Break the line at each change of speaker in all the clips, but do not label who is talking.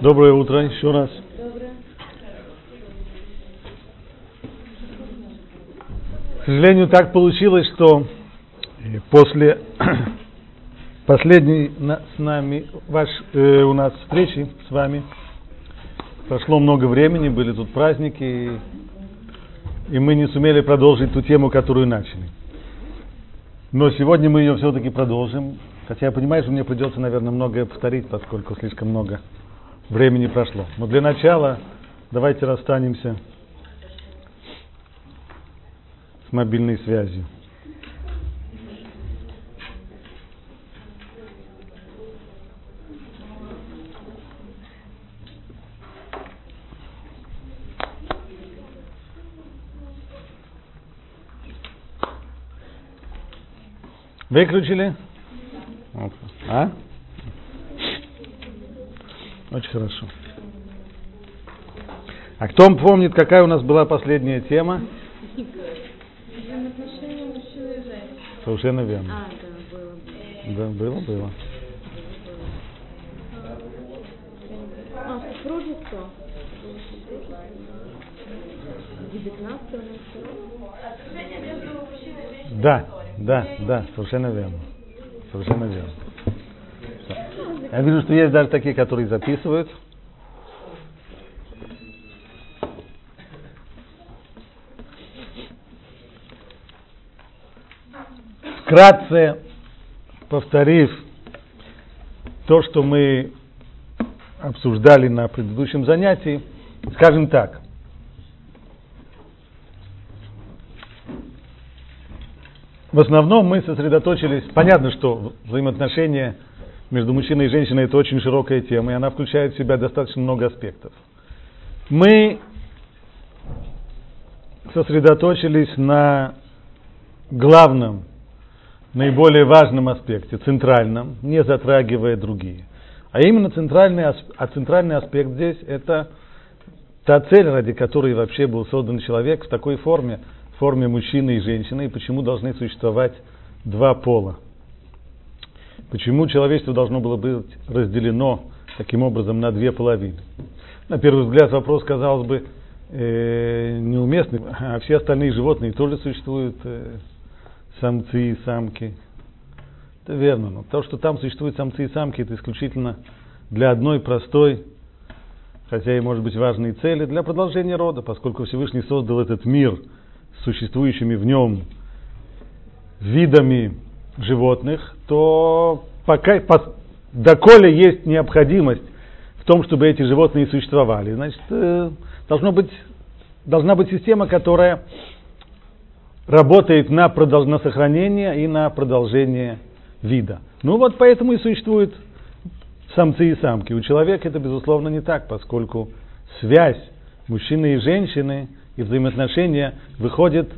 Доброе утро еще раз. К сожалению, так получилось, что после последней с нами ваш, э, у нас встречи с вами прошло много времени, были тут праздники, и, и мы не сумели продолжить ту тему, которую начали. Но сегодня мы ее все-таки продолжим. Хотя я понимаю, что мне придется, наверное, многое повторить, поскольку слишком много времени прошло. Но для начала давайте расстанемся с мобильной связью. Выключили? А? Очень хорошо. А кто помнит, какая у нас была последняя тема? Совершенно верно.
А, да, было.
Да, было, было.
А, супружество? 19
Да, да, да, совершенно верно. Совершенно верно. Я вижу, что есть даже такие, которые записывают. Вкратце повторив то, что мы обсуждали на предыдущем занятии, скажем так. В основном мы сосредоточились, понятно, что взаимоотношения между мужчиной и женщиной это очень широкая тема, и она включает в себя достаточно много аспектов. Мы сосредоточились на главном, наиболее важном аспекте, центральном, не затрагивая другие. А именно центральный, а центральный аспект здесь это та цель, ради которой вообще был создан человек в такой форме, в форме мужчины и женщины, и почему должны существовать два пола. Почему человечество должно было быть разделено таким образом на две половины? На первый взгляд вопрос, казалось бы, э, неуместный, а все остальные животные тоже существуют, э, самцы и самки. Это верно, но то, что там существуют самцы и самки, это исключительно для одной простой, хотя и может быть важной цели, для продолжения рода, поскольку Всевышний создал этот мир с существующими в нем видами животных, то пока, по, доколе есть необходимость в том, чтобы эти животные существовали, значит, э, должно быть, должна быть система, которая работает на, продолж, на сохранение и на продолжение вида. Ну вот поэтому и существуют самцы и самки. У человека это, безусловно, не так, поскольку связь мужчины и женщины и взаимоотношения выходят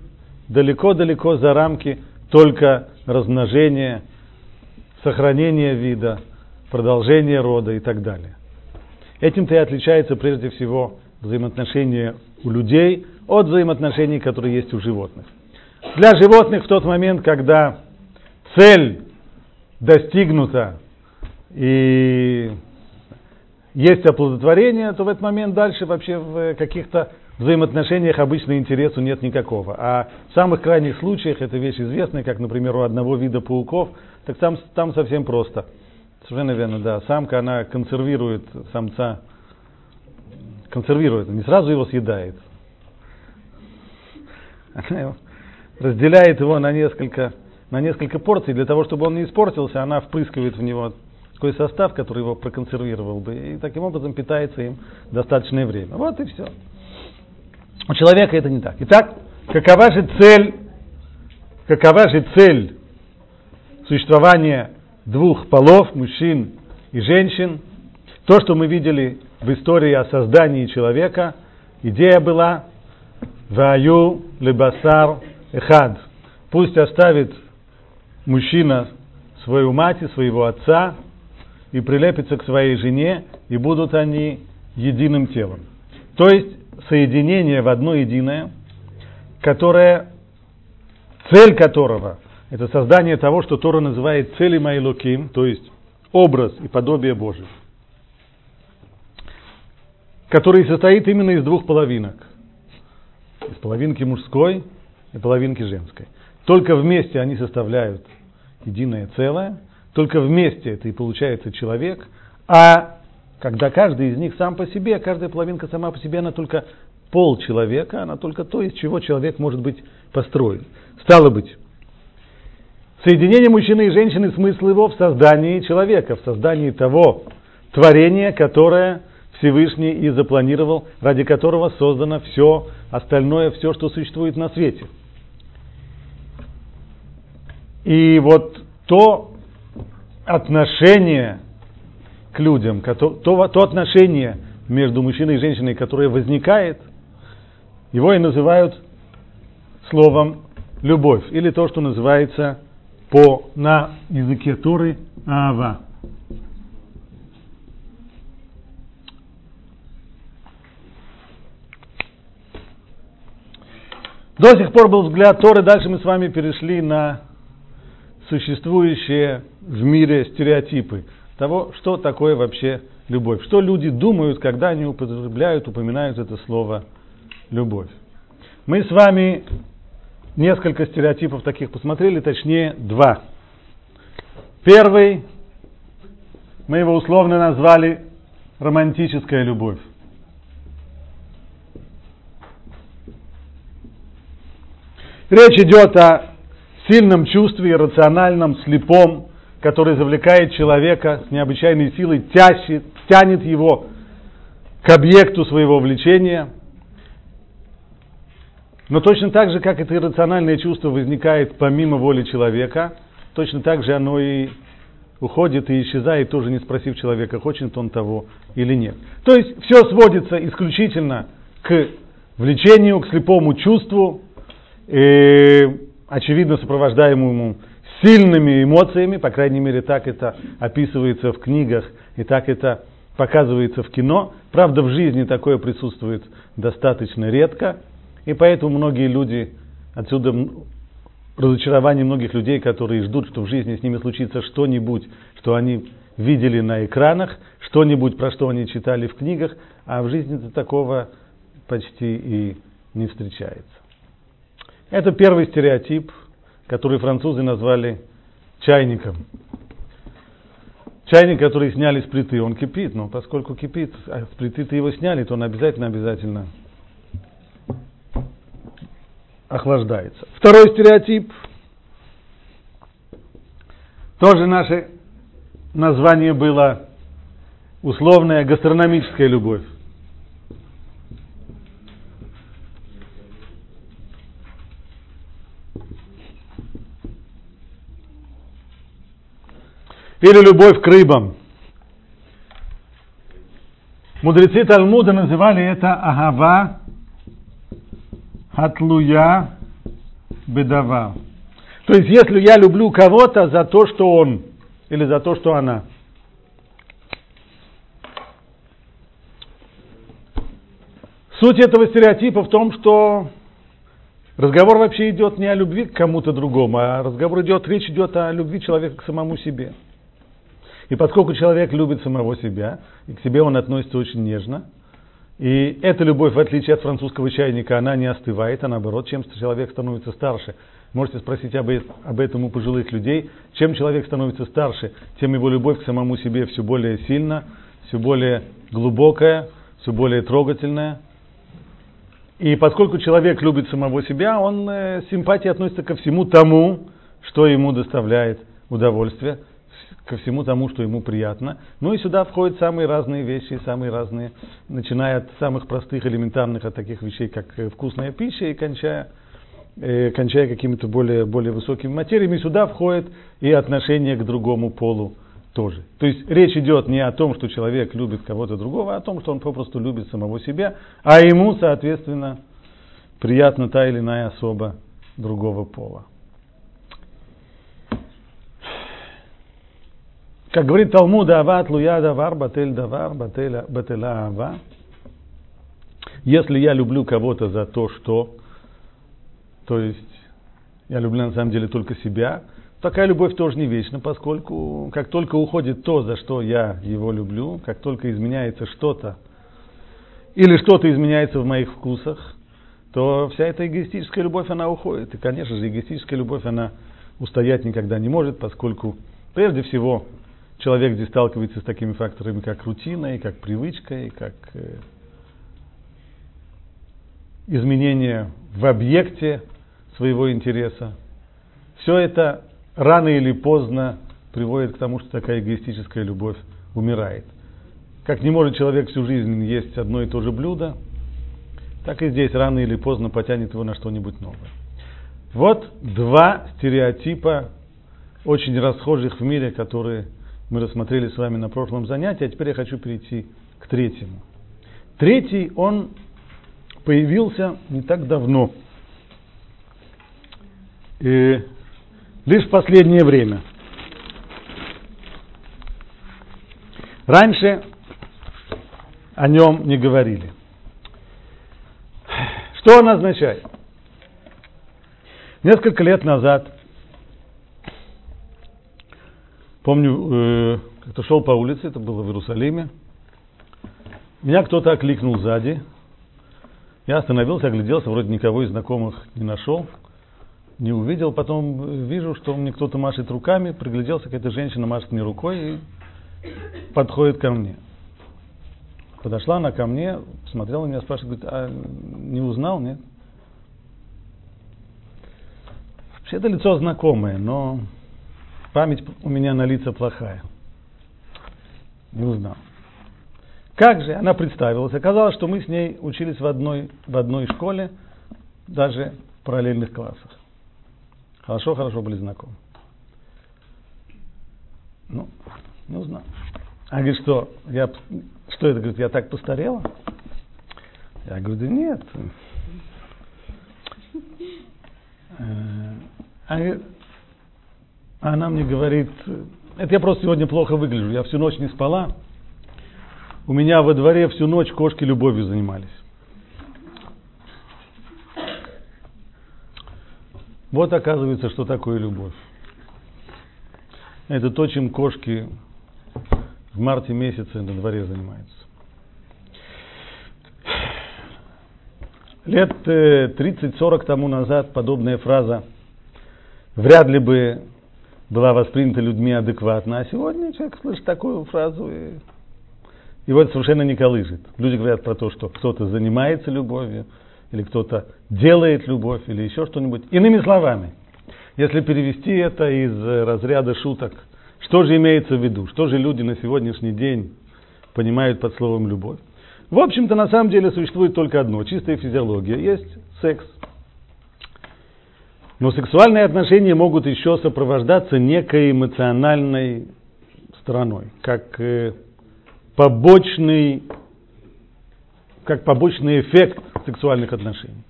далеко-далеко за рамки только размножения, сохранения вида, продолжения рода и так далее. Этим-то и отличается прежде всего взаимоотношения у людей от взаимоотношений, которые есть у животных. Для животных в тот момент, когда цель достигнута и есть оплодотворение, то в этот момент дальше вообще в каких-то взаимоотношениях обычно интересу нет никакого. А в самых крайних случаях, это вещь известная, как, например, у одного вида пауков, так там, там совсем просто. Совершенно верно, да. Самка, она консервирует самца, консервирует, не сразу его съедает. Она его разделяет его на несколько, на несколько порций, для того, чтобы он не испортился, она впрыскивает в него такой состав, который его проконсервировал бы, и таким образом питается им достаточное время. Вот и все. У человека это не так. Итак, какова же цель, какова же цель существования двух полов, мужчин и женщин? То, что мы видели в истории о создании человека, идея была «Ваю лебасар эхад». Пусть оставит мужчина свою мать и своего отца и прилепится к своей жене, и будут они единым телом. То есть соединение в одно единое, которое, цель которого – это создание того, что Тора называет целью Айлоким, то есть образ и подобие Божие. который состоит именно из двух половинок. Из половинки мужской и половинки женской. Только вместе они составляют единое целое, только вместе это и получается человек, а когда каждый из них сам по себе, каждая половинка сама по себе, она только пол человека, она только то, из чего человек может быть построен. Стало быть, соединение мужчины и женщины, смысл его в создании человека, в создании того творения, которое Всевышний и запланировал, ради которого создано все остальное, все, что существует на свете. И вот то отношение к людям, то, то, отношение между мужчиной и женщиной, которое возникает, его и называют словом любовь, или то, что называется по, на языке Торы Ава. До сих пор был взгляд Торы, дальше мы с вами перешли на существующие в мире стереотипы того, что такое вообще любовь. Что люди думают, когда они употребляют, упоминают это слово любовь. Мы с вами несколько стереотипов таких посмотрели, точнее два. Первый, мы его условно назвали романтическая любовь. Речь идет о сильном чувстве, рациональном, слепом, который завлекает человека с необычайной силой, тящит, тянет его к объекту своего влечения. Но точно так же, как это иррациональное чувство возникает помимо воли человека, точно так же оно и уходит и исчезает, тоже не спросив человека, хочет он того или нет. То есть все сводится исключительно к влечению, к слепому чувству, э, очевидно сопровождаемому сильными эмоциями, по крайней мере так это описывается в книгах и так это показывается в кино. Правда, в жизни такое присутствует достаточно редко, и поэтому многие люди, отсюда разочарование многих людей, которые ждут, что в жизни с ними случится что-нибудь, что они видели на экранах, что-нибудь, про что они читали в книгах, а в жизни такого почти и не встречается. Это первый стереотип, который французы назвали чайником. Чайник, который сняли с плиты, он кипит, но поскольку кипит, а с плиты-то его сняли, то он обязательно, обязательно охлаждается. Второй стереотип. Тоже наше название было условная гастрономическая любовь. Или любовь к рыбам. Мудрецы Талмуда называли это агава хатлуя бедава. То есть, если я люблю кого-то за то, что он, или за то, что она. Суть этого стереотипа в том, что разговор вообще идет не о любви к кому-то другому, а разговор идет, речь идет о любви человека к самому себе. И поскольку человек любит самого себя, и к себе он относится очень нежно, и эта любовь, в отличие от французского чайника, она не остывает, а наоборот, чем человек становится старше. Можете спросить об, об этом у пожилых людей. Чем человек становится старше, тем его любовь к самому себе все более сильна, все более глубокая, все более трогательная. И поскольку человек любит самого себя, он э, симпатии относится ко всему тому, что ему доставляет удовольствие ко всему тому, что ему приятно. Ну и сюда входят самые разные вещи, самые разные, начиная от самых простых, элементарных, от таких вещей, как э, вкусная пища, и кончая, э, кончая какими-то более, более высокими материями. Сюда входит и отношение к другому полу тоже. То есть речь идет не о том, что человек любит кого-то другого, а о том, что он попросту любит самого себя, а ему, соответственно, приятна та или иная особа другого пола. Как говорит Талмуд, ават луя давар, батель давар, бателя ава. Если я люблю кого-то за то, что, то есть я люблю на самом деле только себя, такая любовь тоже не вечна, поскольку как только уходит то, за что я его люблю, как только изменяется что-то или что-то изменяется в моих вкусах, то вся эта эгоистическая любовь, она уходит. И, конечно же, эгоистическая любовь, она устоять никогда не может, поскольку, прежде всего, человек здесь сталкивается с такими факторами, как рутина, и как привычка, и как э, изменение в объекте своего интереса. Все это рано или поздно приводит к тому, что такая эгоистическая любовь умирает. Как не может человек всю жизнь есть одно и то же блюдо, так и здесь рано или поздно потянет его на что-нибудь новое. Вот два стереотипа, очень расхожих в мире, которые мы рассмотрели с вами на прошлом занятии, а теперь я хочу перейти к третьему. Третий, он появился не так давно, и лишь в последнее время. Раньше о нем не говорили. Что он означает? Несколько лет назад, помню, э, как-то шел по улице, это было в Иерусалиме, меня кто-то окликнул сзади, я остановился, огляделся, вроде никого из знакомых не нашел, не увидел, потом вижу, что мне кто-то машет руками, пригляделся, какая-то женщина машет мне рукой и подходит ко мне. Подошла она ко мне, смотрела на меня, спрашивает, говорит, а не узнал, нет? Вообще это лицо знакомое, но память у меня на лица плохая. Не узнал. Как же? Она представилась. Оказалось, что мы с ней учились в одной, в одной школе, даже в параллельных классах. Хорошо-хорошо были знакомы. Ну, не узнал. Она говорит, что я, что это, говорит, я так постарела? Я говорю, да нет. Э, она мне говорит, это я просто сегодня плохо выгляжу, я всю ночь не спала, у меня во дворе всю ночь кошки любовью занимались. Вот оказывается, что такое любовь. Это то, чем кошки в марте месяце на дворе занимаются. Лет 30-40 тому назад подобная фраза вряд ли бы была воспринята людьми адекватно, а сегодня человек слышит такую фразу и его это совершенно не колышет. Люди говорят про то, что кто-то занимается любовью, или кто-то делает любовь, или еще что-нибудь. Иными словами, если перевести это из разряда шуток, что же имеется в виду? Что же люди на сегодняшний день понимают под словом любовь? В общем-то, на самом деле существует только одно, чистая физиология. Есть секс. Но сексуальные отношения могут еще сопровождаться некой эмоциональной стороной, как э, побочный, как побочный эффект сексуальных отношений.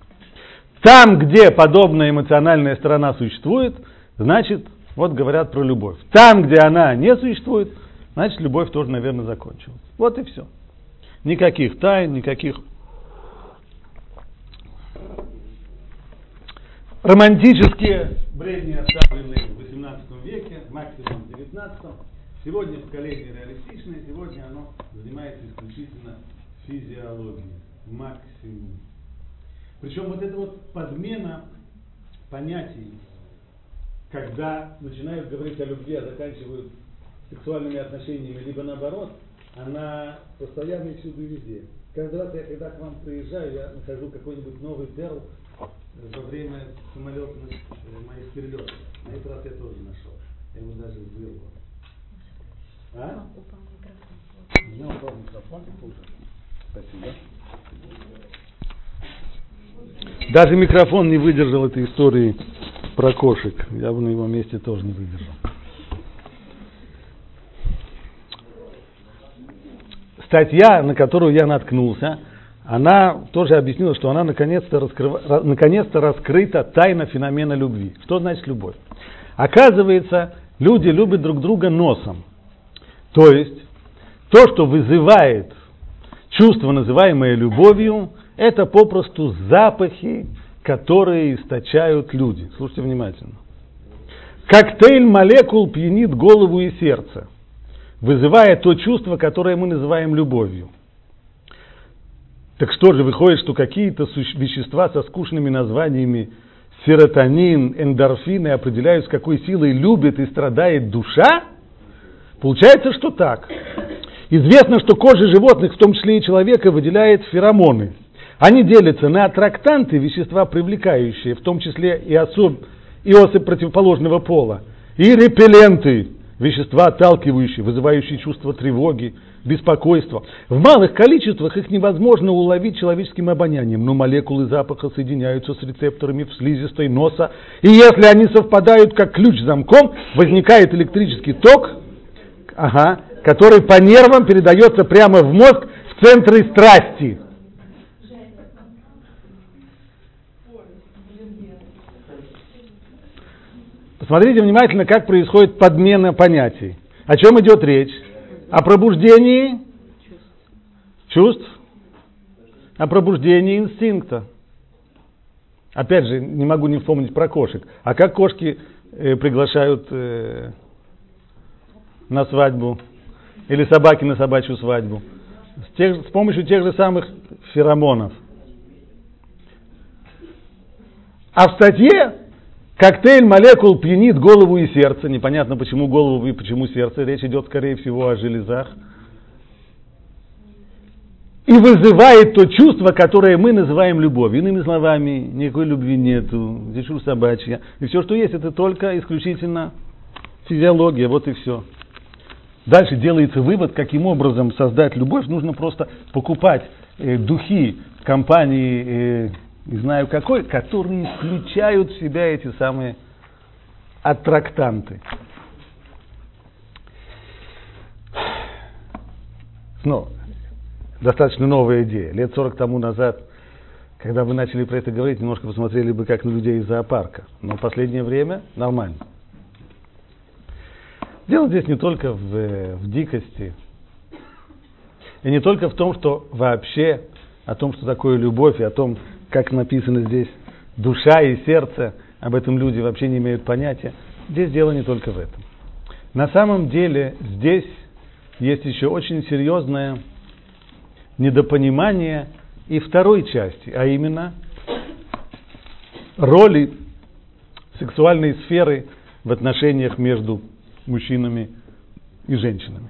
Там, где подобная эмоциональная сторона существует, значит, вот говорят про любовь. Там, где она не существует, значит, любовь тоже, наверное, закончилась. Вот и все. Никаких тайн, никаких романтические бредни, оставленные в 18 веке, максимум в 19 Сегодня поколение реалистичное, сегодня оно занимается исключительно физиологией, максимум. Причем вот эта вот подмена понятий, когда начинают говорить о любви, а заканчивают сексуальными отношениями, либо наоборот, она постоянно и всюду и везде. Каждый раз, я когда к вам приезжаю, я нахожу какой-нибудь новый перл во время самолетных э, моих перелетов. На этот раз я тоже нашел. Я его даже вырвал. А? Упал микрофон. У меня упал микрофон. Спасибо. Даже микрофон не выдержал этой истории про кошек. Я бы на его месте тоже не выдержал. Статья, на которую я наткнулся, она тоже объяснила, что она наконец-то, раскрыва, наконец-то раскрыта тайна феномена любви. Что значит любовь? Оказывается, люди любят друг друга носом. То есть, то, что вызывает чувство, называемое любовью, это попросту запахи, которые источают люди. Слушайте внимательно. Коктейль молекул пьянит голову и сердце, вызывая то чувство, которое мы называем любовью. Так что же, выходит, что какие-то вещества со скучными названиями серотонин, эндорфины определяют, с какой силой любит и страдает душа? Получается, что так. Известно, что кожа животных, в том числе и человека, выделяет феромоны. Они делятся на аттрактанты, вещества привлекающие, в том числе и, особ, и особь противоположного пола, и репелленты, вещества отталкивающие, вызывающие чувство тревоги, беспокойства. В малых количествах их невозможно уловить человеческим обонянием, но молекулы запаха соединяются с рецепторами в слизистой носа, и если они совпадают как ключ с замком, возникает электрический ток, ага, который по нервам передается прямо в мозг в центры страсти. Посмотрите внимательно, как происходит подмена понятий. О чем идет речь? О пробуждении чувств, о пробуждении инстинкта. Опять же, не могу не вспомнить про кошек. А как кошки э, приглашают э, на свадьбу или собаки на собачью свадьбу? С, тех, с помощью тех же самых феромонов. А в статье Коктейль молекул пьянит голову и сердце. Непонятно, почему голову и почему сердце. Речь идет, скорее всего, о железах. И вызывает то чувство, которое мы называем любовью. Иными словами, никакой любви нету, дичур собачья. И все, что есть, это только исключительно физиология, вот и все. Дальше делается вывод, каким образом создать любовь. Нужно просто покупать э, духи компании э, не знаю какой, которые включают в себя эти самые аттрактанты. Ну, достаточно новая идея. Лет 40 тому назад, когда вы начали про это говорить, немножко посмотрели бы как на людей из зоопарка. Но в последнее время нормально. Дело здесь не только в, в дикости, и не только в том, что вообще о том, что такое любовь, и о том, как написано здесь, душа и сердце, об этом люди вообще не имеют понятия. Здесь дело не только в этом. На самом деле здесь есть еще очень серьезное недопонимание и второй части, а именно роли сексуальной сферы в отношениях между мужчинами и женщинами.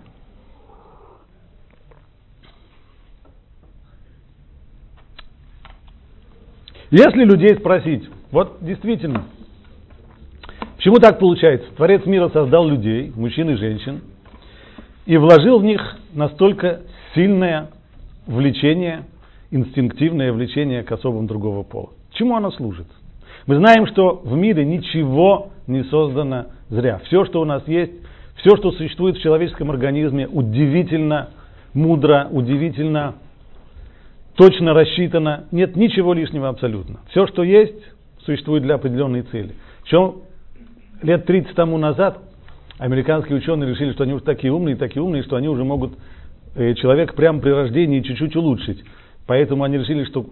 Если людей спросить, вот действительно, почему так получается? Творец мира создал людей, мужчин и женщин, и вложил в них настолько сильное влечение, инстинктивное влечение к особам другого пола. Чему оно служит? Мы знаем, что в мире ничего не создано зря. Все, что у нас есть, все, что существует в человеческом организме, удивительно мудро, удивительно точно рассчитано, нет ничего лишнего абсолютно. Все, что есть, существует для определенной цели. Чем лет 30 тому назад американские ученые решили, что они уже такие умные, такие умные, что они уже могут э, человека прямо при рождении чуть-чуть улучшить. Поэтому они решили, что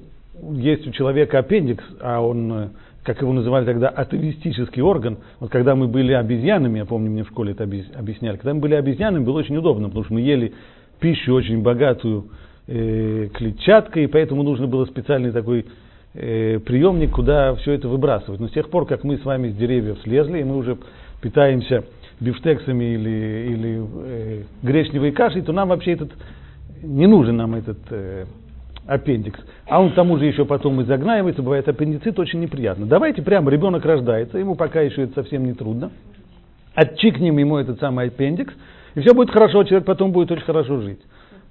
есть у человека аппендикс, а он, э, как его называли тогда, атовистический орган. Вот когда мы были обезьянами, я помню, мне в школе это объясняли, когда мы были обезьянами, было очень удобно, потому что мы ели пищу очень богатую э, клетчаткой, и поэтому нужно было специальный такой э, приемник, куда все это выбрасывать. Но с тех пор, как мы с вами с деревьев слезли, и мы уже питаемся бифштексами или, или э, гречневой кашей, то нам вообще этот не нужен нам этот э, аппендикс. А он к тому же еще потом и загнаивается, бывает аппендицит, очень неприятно. Давайте прямо ребенок рождается, ему пока еще это совсем не трудно. Отчикнем ему этот самый аппендикс, и все будет хорошо, человек потом будет очень хорошо жить.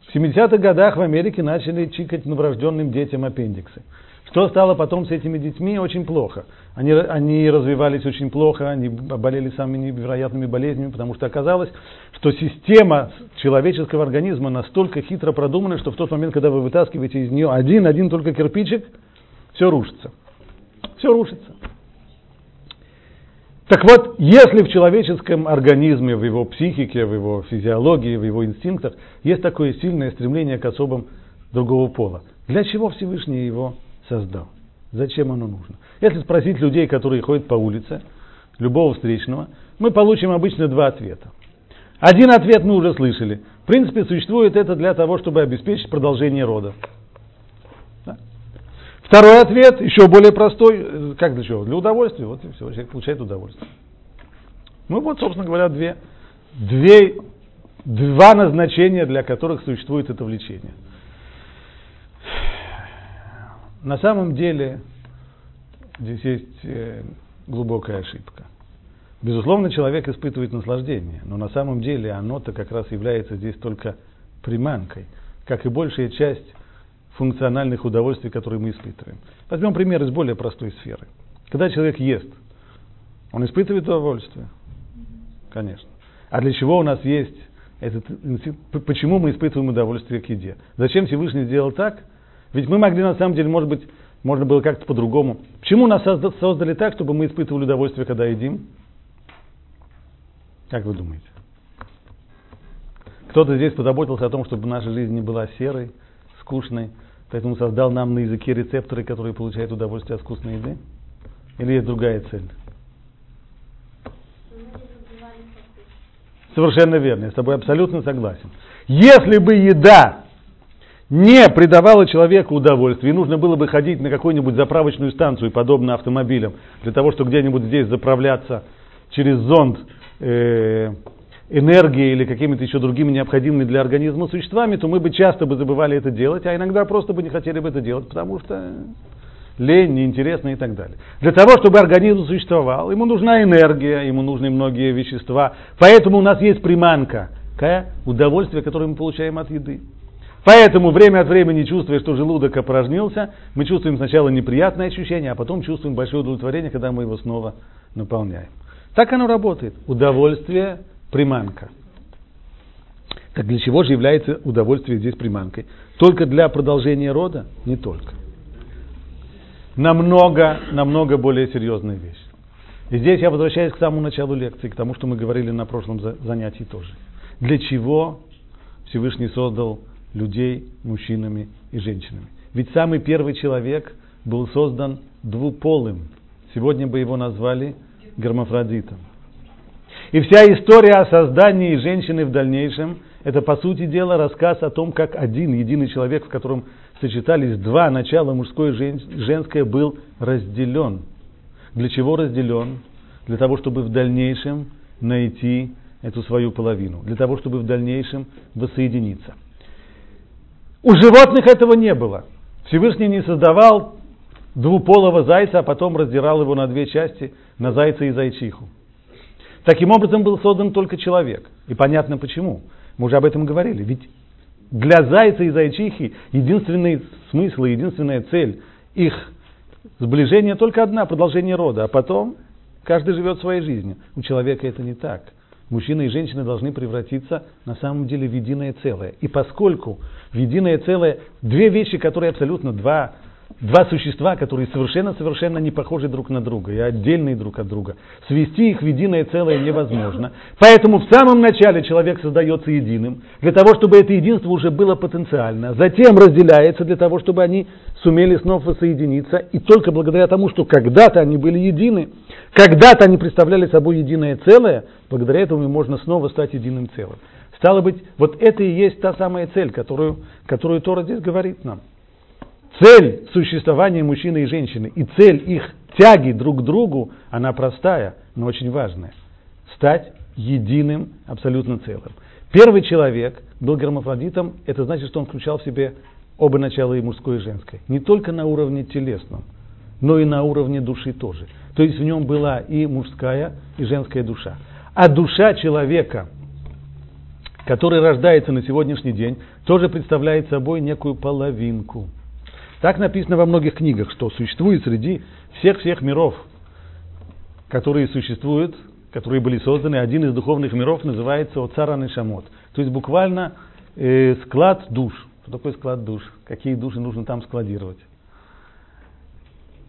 В 70-х годах в Америке начали чикать новорожденным детям аппендиксы. Что стало потом с этими детьми? Очень плохо. Они, они развивались очень плохо, они болели самыми невероятными болезнями, потому что оказалось, что система человеческого организма настолько хитро продумана, что в тот момент, когда вы вытаскиваете из нее один, один только кирпичик, все рушится. Все рушится. Так вот, если в человеческом организме, в его психике, в его физиологии, в его инстинктах есть такое сильное стремление к особам другого пола, для чего Всевышний его создал? Зачем оно нужно? Если спросить людей, которые ходят по улице, любого встречного, мы получим обычно два ответа. Один ответ мы уже слышали. В принципе, существует это для того, чтобы обеспечить продолжение рода. Второй ответ, еще более простой. Как для чего? Для удовольствия. Вот и все, человек получает удовольствие. Ну вот, собственно говоря, две, две, два назначения, для которых существует это влечение. На самом деле, здесь есть э, глубокая ошибка. Безусловно, человек испытывает наслаждение, но на самом деле оно-то как раз является здесь только приманкой, как и большая часть функциональных удовольствий, которые мы испытываем. Возьмем пример из более простой сферы. Когда человек ест, он испытывает удовольствие? Конечно. А для чего у нас есть этот почему мы испытываем удовольствие к еде? Зачем Всевышний сделал так? Ведь мы могли на самом деле, может быть, можно было как-то по-другому. Почему нас создали так, чтобы мы испытывали удовольствие, когда едим? Как вы думаете? Кто-то здесь позаботился о том, чтобы наша жизнь не была серой, скучной, поэтому создал нам на языке рецепторы, которые получают удовольствие от вкусной еды? Или есть другая цель? Совершенно верно, я с тобой абсолютно согласен. Если бы еда не придавала человеку удовольствие, и нужно было бы ходить на какую-нибудь заправочную станцию, подобно автомобилям, для того, чтобы где-нибудь здесь заправляться через зонд э, энергией или какими-то еще другими необходимыми для организма существами, то мы бы часто бы забывали это делать, а иногда просто бы не хотели бы это делать, потому что лень, неинтересно и так далее. Для того, чтобы организм существовал, ему нужна энергия, ему нужны многие вещества. Поэтому у нас есть приманка, удовольствие, которое мы получаем от еды. Поэтому время от времени, чувствуя, что желудок опорожнился, мы чувствуем сначала неприятное ощущение, а потом чувствуем большое удовлетворение, когда мы его снова наполняем. Так оно работает. Удовольствие – приманка. Так для чего же является удовольствие здесь приманкой? Только для продолжения рода? Не только намного, намного более серьезная вещь. И здесь я возвращаюсь к самому началу лекции, к тому, что мы говорили на прошлом занятии тоже. Для чего Всевышний создал людей мужчинами и женщинами? Ведь самый первый человек был создан двуполым. Сегодня бы его назвали гермафродитом. И вся история о создании женщины в дальнейшем – это, по сути дела, рассказ о том, как один единый человек, в котором сочетались два начала, мужское и женское, был разделен. Для чего разделен? Для того, чтобы в дальнейшем найти эту свою половину, для того, чтобы в дальнейшем воссоединиться. У животных этого не было. Всевышний не создавал двуполого зайца, а потом раздирал его на две части, на зайца и зайчиху. Таким образом был создан только человек. И понятно почему. Мы уже об этом говорили. Ведь для зайца и зайчихи единственный смысл и единственная цель их сближения только одна, продолжение рода, а потом каждый живет своей жизнью. У человека это не так. Мужчина и женщина должны превратиться на самом деле в единое целое. И поскольку в единое целое две вещи, которые абсолютно два два существа, которые совершенно-совершенно не похожи друг на друга и отдельные друг от друга. Свести их в единое целое невозможно. Поэтому в самом начале человек создается единым, для того, чтобы это единство уже было потенциально. Затем разделяется для того, чтобы они сумели снова соединиться. И только благодаря тому, что когда-то они были едины, когда-то они представляли собой единое целое, благодаря этому можно снова стать единым целым. Стало быть, вот это и есть та самая цель, которую, которую Тора здесь говорит нам цель существования мужчины и женщины и цель их тяги друг к другу, она простая, но очень важная. Стать единым, абсолютно целым. Первый человек был гермафродитом, это значит, что он включал в себе оба начала и мужское, и женское. Не только на уровне телесном, но и на уровне души тоже. То есть в нем была и мужская, и женская душа. А душа человека, который рождается на сегодняшний день, тоже представляет собой некую половинку – так написано во многих книгах, что существует среди всех-всех миров, которые существуют, которые были созданы, один из духовных миров называется Оцара Шамот. То есть буквально э, склад душ. Что такое склад душ? Какие души нужно там складировать?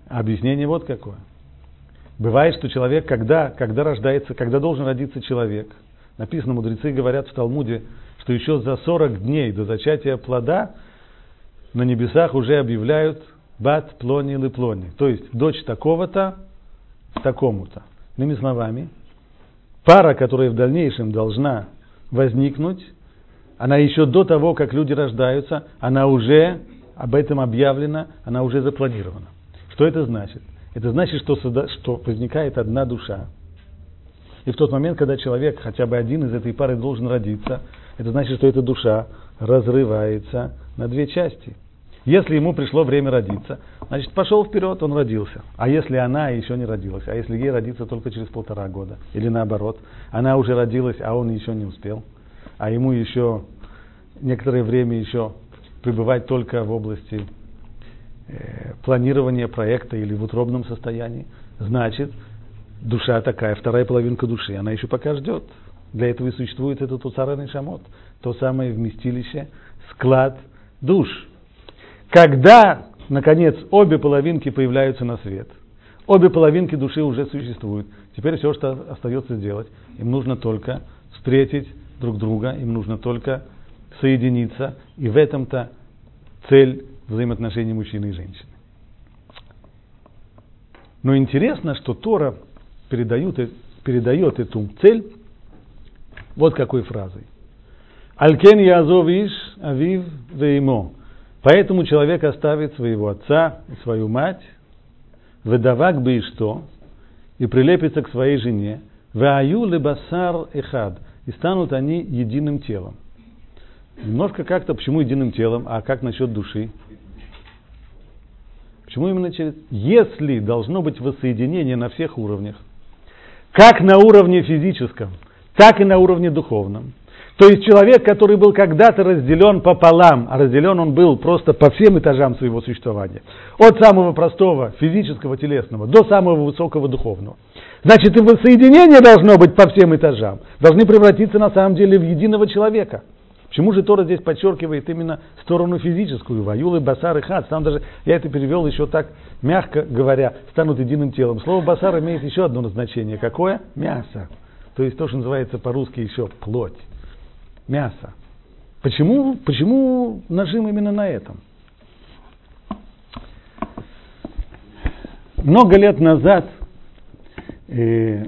Объяснение вот какое. Бывает, что человек, когда, когда рождается, когда должен родиться человек, написано, мудрецы говорят в Талмуде, что еще за 40 дней до зачатия плода на небесах уже объявляют бат плони или плони. То есть дочь такого-то такому-то. Иными словами, пара, которая в дальнейшем должна возникнуть, она еще до того, как люди рождаются, она уже об этом объявлено, она уже запланирована. Что это значит? Это значит, что, что возникает одна душа. И в тот момент, когда человек, хотя бы один из этой пары должен родиться, это значит, что эта душа разрывается на две части. Если ему пришло время родиться, значит, пошел вперед, он родился. А если она еще не родилась, а если ей родиться только через полтора года, или наоборот, она уже родилась, а он еще не успел, а ему еще некоторое время еще пребывать только в области э, планирования проекта или в утробном состоянии, значит, душа такая, вторая половинка души, она еще пока ждет. Для этого и существует этот уцаренный шамот, то самое вместилище, склад душ. Когда, наконец, обе половинки появляются на свет, обе половинки души уже существуют, теперь все, что остается сделать, им нужно только встретить друг друга, им нужно только соединиться, и в этом-то цель взаимоотношений мужчины и женщины. Но интересно, что Тора передает, передает эту цель вот какой фразой. Алькен язовиш авив веймо. Поэтому человек оставит своего отца и свою мать, выдавак бы и что, и прилепится к своей жене, ваю лебасар эхад, и станут они единым телом. Немножко как-то, почему единым телом, а как насчет души? Почему именно через... Если должно быть воссоединение на всех уровнях, как на уровне физическом, так и на уровне духовном, то есть человек, который был когда-то разделен пополам, а разделен он был просто по всем этажам своего существования, от самого простого физического, телесного до самого высокого духовного. Значит, и воссоединение должно быть по всем этажам, должны превратиться на самом деле в единого человека – Почему же Тора здесь подчеркивает именно сторону физическую? Ваюлы, басар и хат. Там даже, я это перевел еще так, мягко говоря, станут единым телом. Слово басар имеет еще одно назначение. Какое? Мясо. То есть то, что называется по-русски еще плоть. Мясо. Почему, почему нажим именно на этом? Много лет назад э,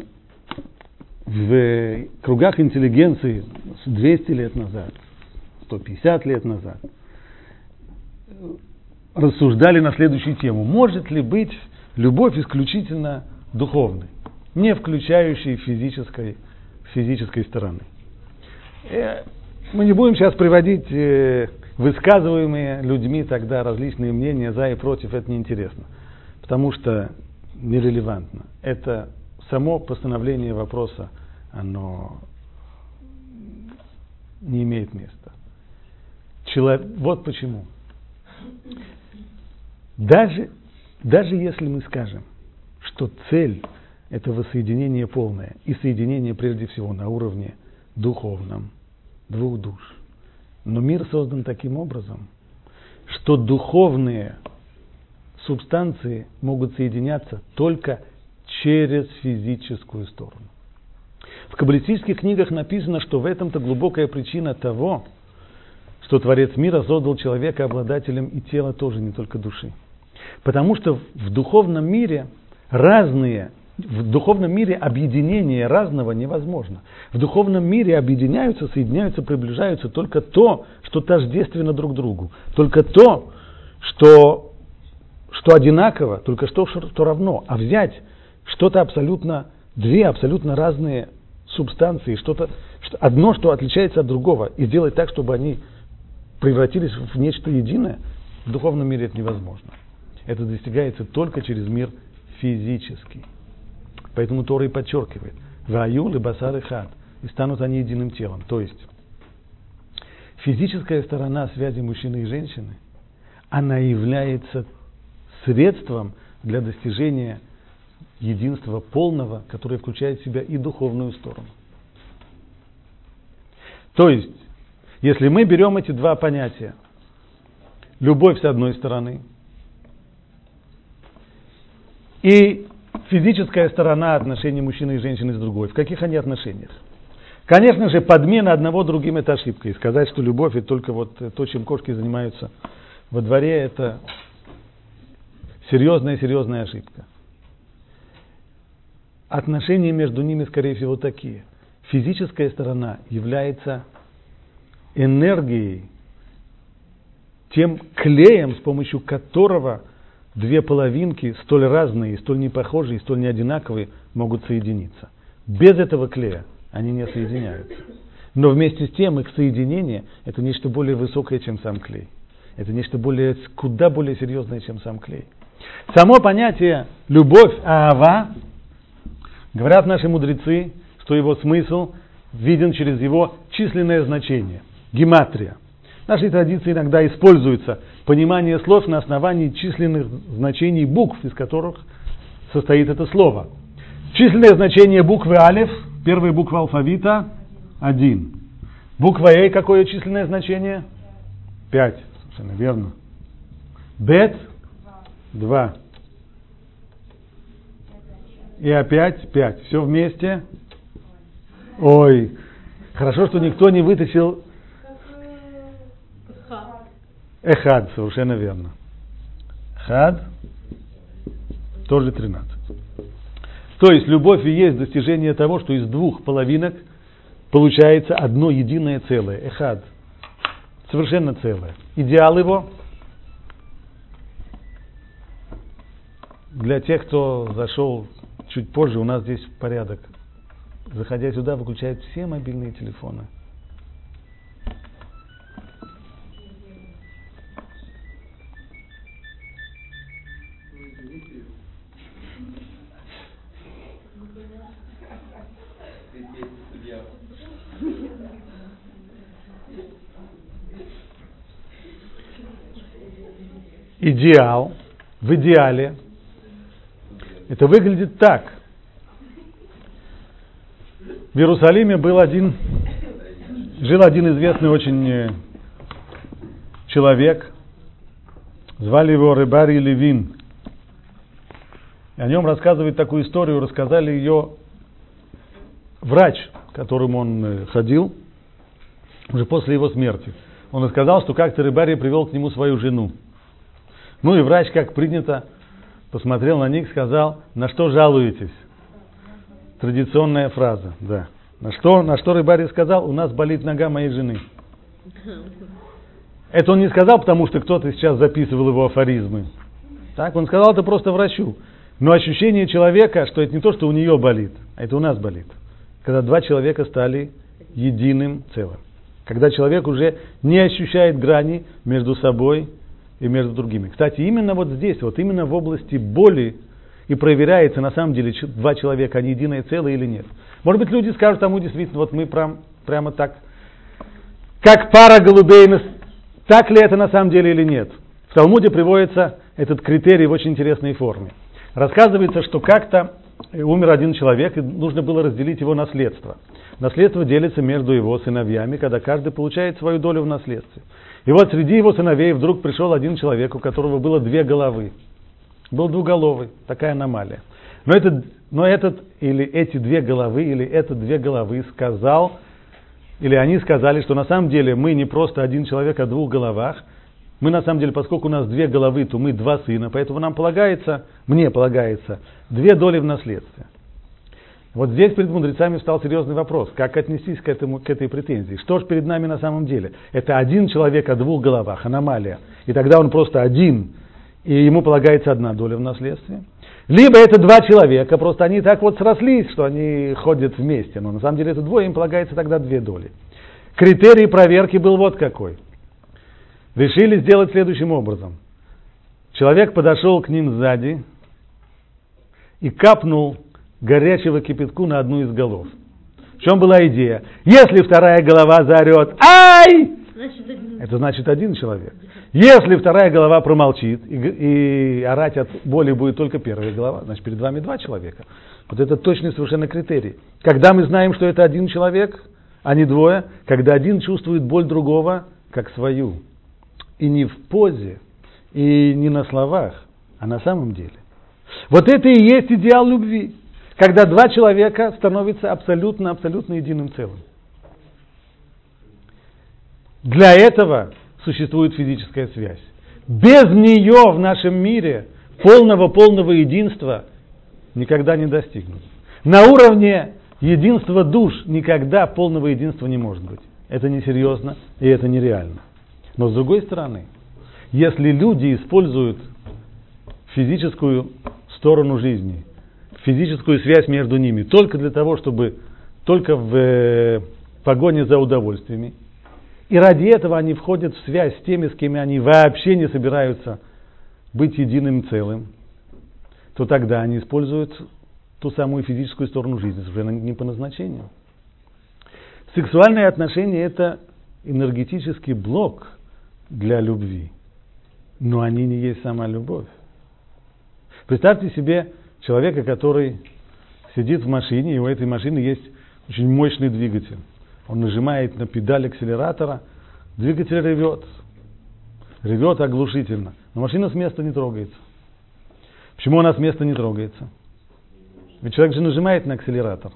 в кругах интеллигенции, 200 лет назад, 150 лет назад, рассуждали на следующую тему. Может ли быть любовь исключительно духовной, не включающей физической, физической стороны? Э, мы не будем сейчас приводить э, высказываемые людьми тогда различные мнения за и против, это неинтересно, потому что нерелевантно. Это само постановление вопроса, оно не имеет места. Человек, вот почему. Даже, даже если мы скажем, что цель – это воссоединение полное, и соединение прежде всего на уровне духовном, двух душ. Но мир создан таким образом, что духовные субстанции могут соединяться только через физическую сторону. В каббалистических книгах написано, что в этом-то глубокая причина того, что Творец мира создал человека обладателем и тела тоже, не только души. Потому что в духовном мире разные, в духовном мире объединение разного невозможно. В духовном мире объединяются, соединяются, приближаются только то, что тождественно друг другу. Только то, что, что одинаково, только что, что равно. А взять что-то абсолютно, две абсолютно разные субстанции, что-то, что, одно, что отличается от другого, и сделать так, чтобы они превратились в нечто единое, в духовном мире это невозможно. Это достигается только через мир физический. Поэтому Тора и подчеркивает, «Ваю басар и хат», и станут они единым телом. То есть, физическая сторона связи мужчины и женщины, она является средством для достижения единства полного, которое включает в себя и духовную сторону. То есть, если мы берем эти два понятия, любовь с одной стороны и физическая сторона отношений мужчины и женщины с другой, в каких они отношениях? Конечно же, подмена одного другим – это ошибка. И сказать, что любовь – это только вот то, чем кошки занимаются во дворе – это серьезная-серьезная ошибка. Отношения между ними, скорее всего, такие. Физическая сторона является энергией тем клеем, с помощью которого две половинки, столь разные, столь непохожие, столь неодинаковые, могут соединиться. Без этого клея они не соединяются. Но вместе с тем их соединение – это нечто более высокое, чем сам клей. Это нечто более, куда более серьезное, чем сам клей. Само понятие «любовь», «аава» говорят наши мудрецы, что его смысл виден через его численное значение, гематрия. Нашей традиции иногда используется понимание слов на основании численных значений букв, из которых состоит это слово. Численное значение буквы алиф, первая буква алфавита, один. Буква Эй, какое численное значение? Пять. Совершенно верно. Бет, два. И опять пять. Все вместе. Ой, хорошо, что никто не вытащил Эхад, совершенно верно. Хад тоже 13. То есть любовь и есть достижение того, что из двух половинок получается одно единое целое. Эхад. Совершенно целое. Идеал его для тех, кто зашел чуть позже, у нас здесь порядок. Заходя сюда, выключают все мобильные телефоны. Идеал, в идеале, это выглядит так. В Иерусалиме был один, жил один известный очень э, человек, звали его Рыбари Левин. И о нем рассказывает такую историю, рассказали ее врач, к которому он э, ходил, уже после его смерти. Он рассказал, что как-то Рыбари привел к нему свою жену. Ну и врач, как принято, посмотрел на них, сказал, на что жалуетесь? Традиционная фраза, да. На что, на что рыбарь сказал, у нас болит нога моей жены. Это он не сказал, потому что кто-то сейчас записывал его афоризмы. Так, он сказал это просто врачу. Но ощущение человека, что это не то, что у нее болит, а это у нас болит. Когда два человека стали единым целым. Когда человек уже не ощущает грани между собой и между другими. Кстати, именно вот здесь, вот именно в области боли и проверяется, на самом деле, два человека, они единое целое или нет. Может быть, люди скажут тому действительно, вот мы прям, прямо так, как пара голубей, так ли это на самом деле или нет. В Талмуде приводится этот критерий в очень интересной форме. Рассказывается, что как-то умер один человек, и нужно было разделить его наследство. Наследство делится между его сыновьями, когда каждый получает свою долю в наследстве. И вот среди его сыновей вдруг пришел один человек, у которого было две головы. Был двуголовый, такая аномалия. Но этот, но этот или эти две головы, или этот две головы сказал, или они сказали, что на самом деле мы не просто один человек о двух головах, мы на самом деле, поскольку у нас две головы, то мы два сына, поэтому нам полагается, мне полагается, две доли в наследстве. Вот здесь перед мудрецами встал серьезный вопрос, как отнестись к, этому, к этой претензии. Что же перед нами на самом деле? Это один человек о двух головах, аномалия. И тогда он просто один, и ему полагается одна доля в наследстве. Либо это два человека, просто они так вот срослись, что они ходят вместе. Но на самом деле это двое, им полагается тогда две доли. Критерий проверки был вот какой. Решили сделать следующим образом. Человек подошел к ним сзади и капнул горячего кипятку на одну из голов. В чем была идея? Если вторая голова заорет «Ай!», это значит один человек. Если вторая голова промолчит и, и орать от боли будет только первая голова, значит перед вами два человека. Вот это точный совершенно критерий. Когда мы знаем, что это один человек, а не двое, когда один чувствует боль другого как свою. И не в позе, и не на словах, а на самом деле. Вот это и есть идеал любви когда два человека становятся абсолютно-абсолютно единым целым. Для этого существует физическая связь. Без нее в нашем мире полного-полного единства никогда не достигнуть. На уровне единства душ никогда полного единства не может быть. Это несерьезно и это нереально. Но с другой стороны, Если люди используют физическую сторону жизни, физическую связь между ними, только для того, чтобы, только в э, погоне за удовольствиями, и ради этого они входят в связь с теми, с кем они вообще не собираются быть единым целым, то тогда они используют ту самую физическую сторону жизни, совершенно не по назначению. Сексуальные отношения – это энергетический блок для любви, но они не есть сама любовь. Представьте себе человека, который сидит в машине, и у этой машины есть очень мощный двигатель. Он нажимает на педаль акселератора, двигатель ревет, ревет оглушительно, но машина с места не трогается. Почему она с места не трогается? Ведь человек же нажимает на акселератор.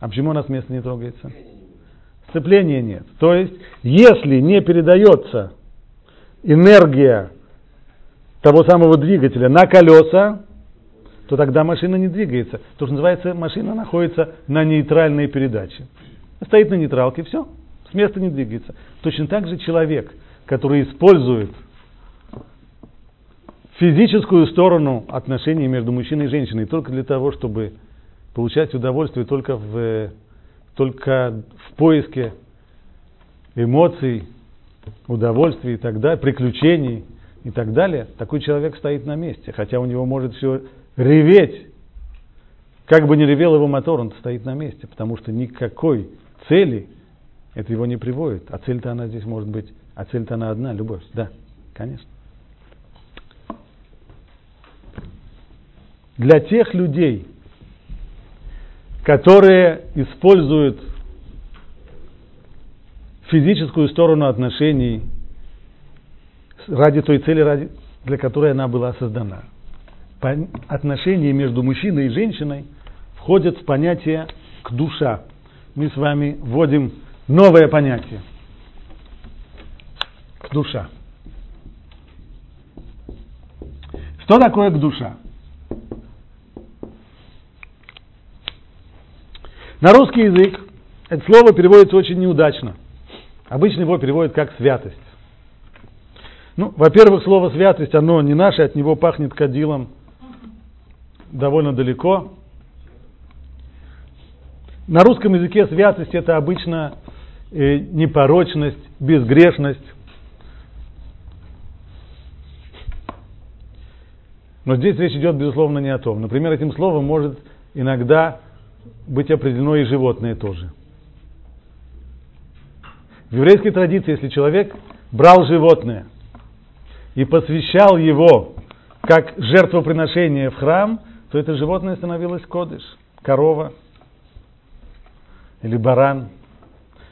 А почему она с места не трогается? Сцепления нет. То есть, если не передается энергия того самого двигателя на колеса, то тогда машина не двигается. То, что называется, машина находится на нейтральной передаче. Стоит на нейтралке, все, с места не двигается. Точно так же человек, который использует физическую сторону отношений между мужчиной и женщиной только для того, чтобы получать удовольствие только в, только в поиске эмоций, удовольствий и так далее, приключений и так далее, такой человек стоит на месте, хотя у него может все реветь. Как бы ни ревел его мотор, он стоит на месте, потому что никакой цели это его не приводит. А цель-то она здесь может быть, а цель-то она одна, любовь. Да, конечно. Для тех людей, которые используют физическую сторону отношений ради той цели, ради, для которой она была создана. Отношения между мужчиной и женщиной входят в понятие к душа. Мы с вами вводим новое понятие. К душа. Что такое к душа? На русский язык это слово переводится очень неудачно. Обычно его переводят как святость. Ну, во-первых, слово святость, оно не наше, от него пахнет кадилом довольно далеко. На русском языке святость это обычно э, непорочность, безгрешность. Но здесь речь идет, безусловно, не о том. Например, этим словом может иногда быть определено и животное тоже. В еврейской традиции, если человек брал животное и посвящал его как жертвоприношение в храм, то это животное становилось кодыш, корова или баран.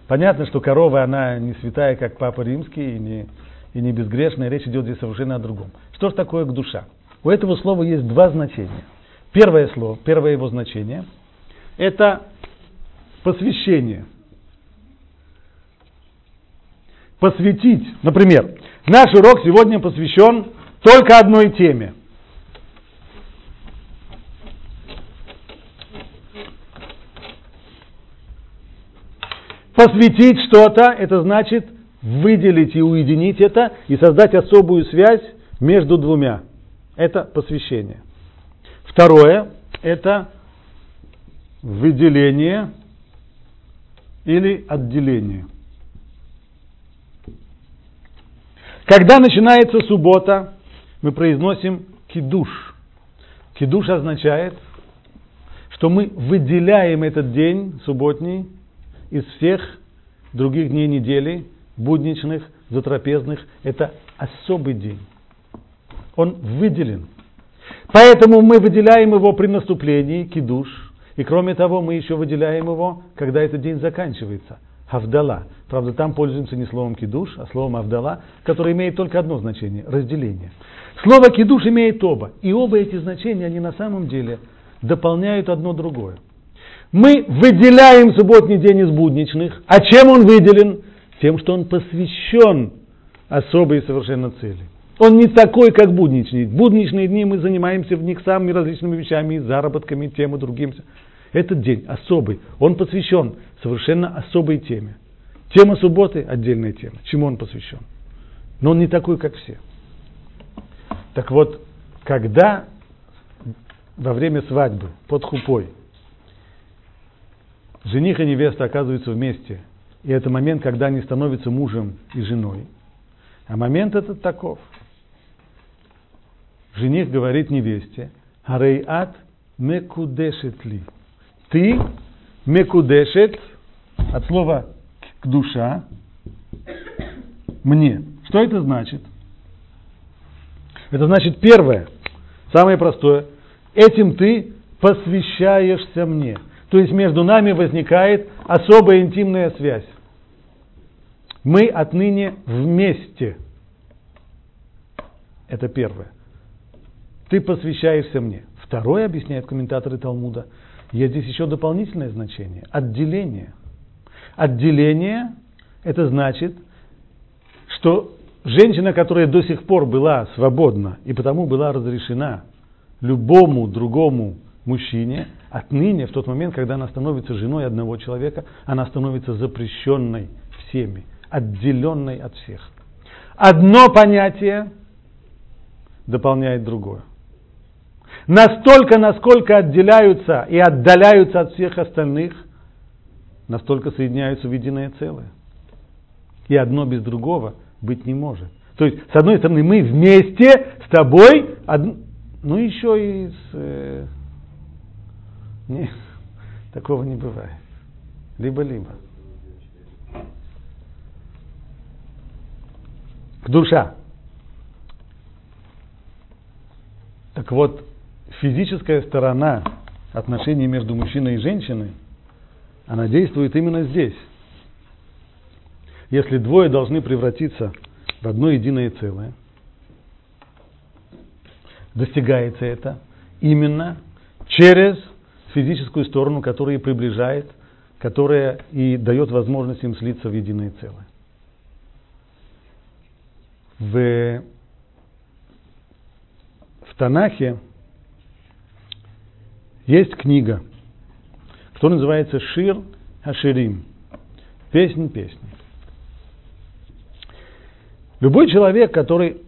Понятно, что корова, она не святая, как Папа Римский, и не, и не безгрешная, речь идет здесь совершенно о другом. Что же такое к душа? У этого слова есть два значения. Первое слово, первое его значение – это посвящение. Посвятить, например, наш урок сегодня посвящен только одной теме. Посвятить что-то, это значит выделить и уединить это и создать особую связь между двумя. Это посвящение. Второе – это выделение или отделение. Когда начинается суббота, мы произносим кидуш. Кидуш означает, что мы выделяем этот день субботний из всех других дней недели, будничных, затрапезных. Это особый день. Он выделен. Поэтому мы выделяем его при наступлении, кидуш – и кроме того, мы еще выделяем его, когда этот день заканчивается. Авдала. Правда, там пользуемся не словом кидуш, а словом авдала, которое имеет только одно значение – разделение. Слово кидуш имеет оба. И оба эти значения, они на самом деле дополняют одно другое. Мы выделяем субботний день из будничных. А чем он выделен? Тем, что он посвящен особой совершенно цели. Он не такой, как будничный. Будничные дни мы занимаемся в них самыми различными вещами, заработками, тем и другим. Этот день особый, он посвящен совершенно особой теме. Тема субботы – отдельная тема. Чему он посвящен? Но он не такой, как все. Так вот, когда во время свадьбы под хупой жених и невеста оказываются вместе, и это момент, когда они становятся мужем и женой, а момент этот таков. Жених говорит невесте, Арейат мекудешет ли. Ты мекудешет, от слова к душа, мне. Что это значит? Это значит первое, самое простое. Этим ты посвящаешься мне. То есть между нами возникает особая интимная связь. Мы отныне вместе. Это первое. Ты посвящаешься мне. Второе, объясняют комментаторы Талмуда, есть здесь еще дополнительное значение. Отделение. Отделение – это значит, что женщина, которая до сих пор была свободна и потому была разрешена любому другому мужчине, отныне, в тот момент, когда она становится женой одного человека, она становится запрещенной всеми, отделенной от всех. Одно понятие дополняет другое. Настолько, насколько отделяются и отдаляются от всех остальных, настолько соединяются в единое целое. И одно без другого быть не может. То есть, с одной стороны, мы вместе с тобой, од... ну еще и с... Э... Не, такого не бывает. Либо-либо. Душа. Так вот, физическая сторона отношений между мужчиной и женщиной, она действует именно здесь. Если двое должны превратиться в одно единое целое, достигается это именно через физическую сторону, которая и приближает, которая и дает возможность им слиться в единое целое. В, в Танахе есть книга, которая называется Шир Хаширим. Песнь песни. Любой человек, который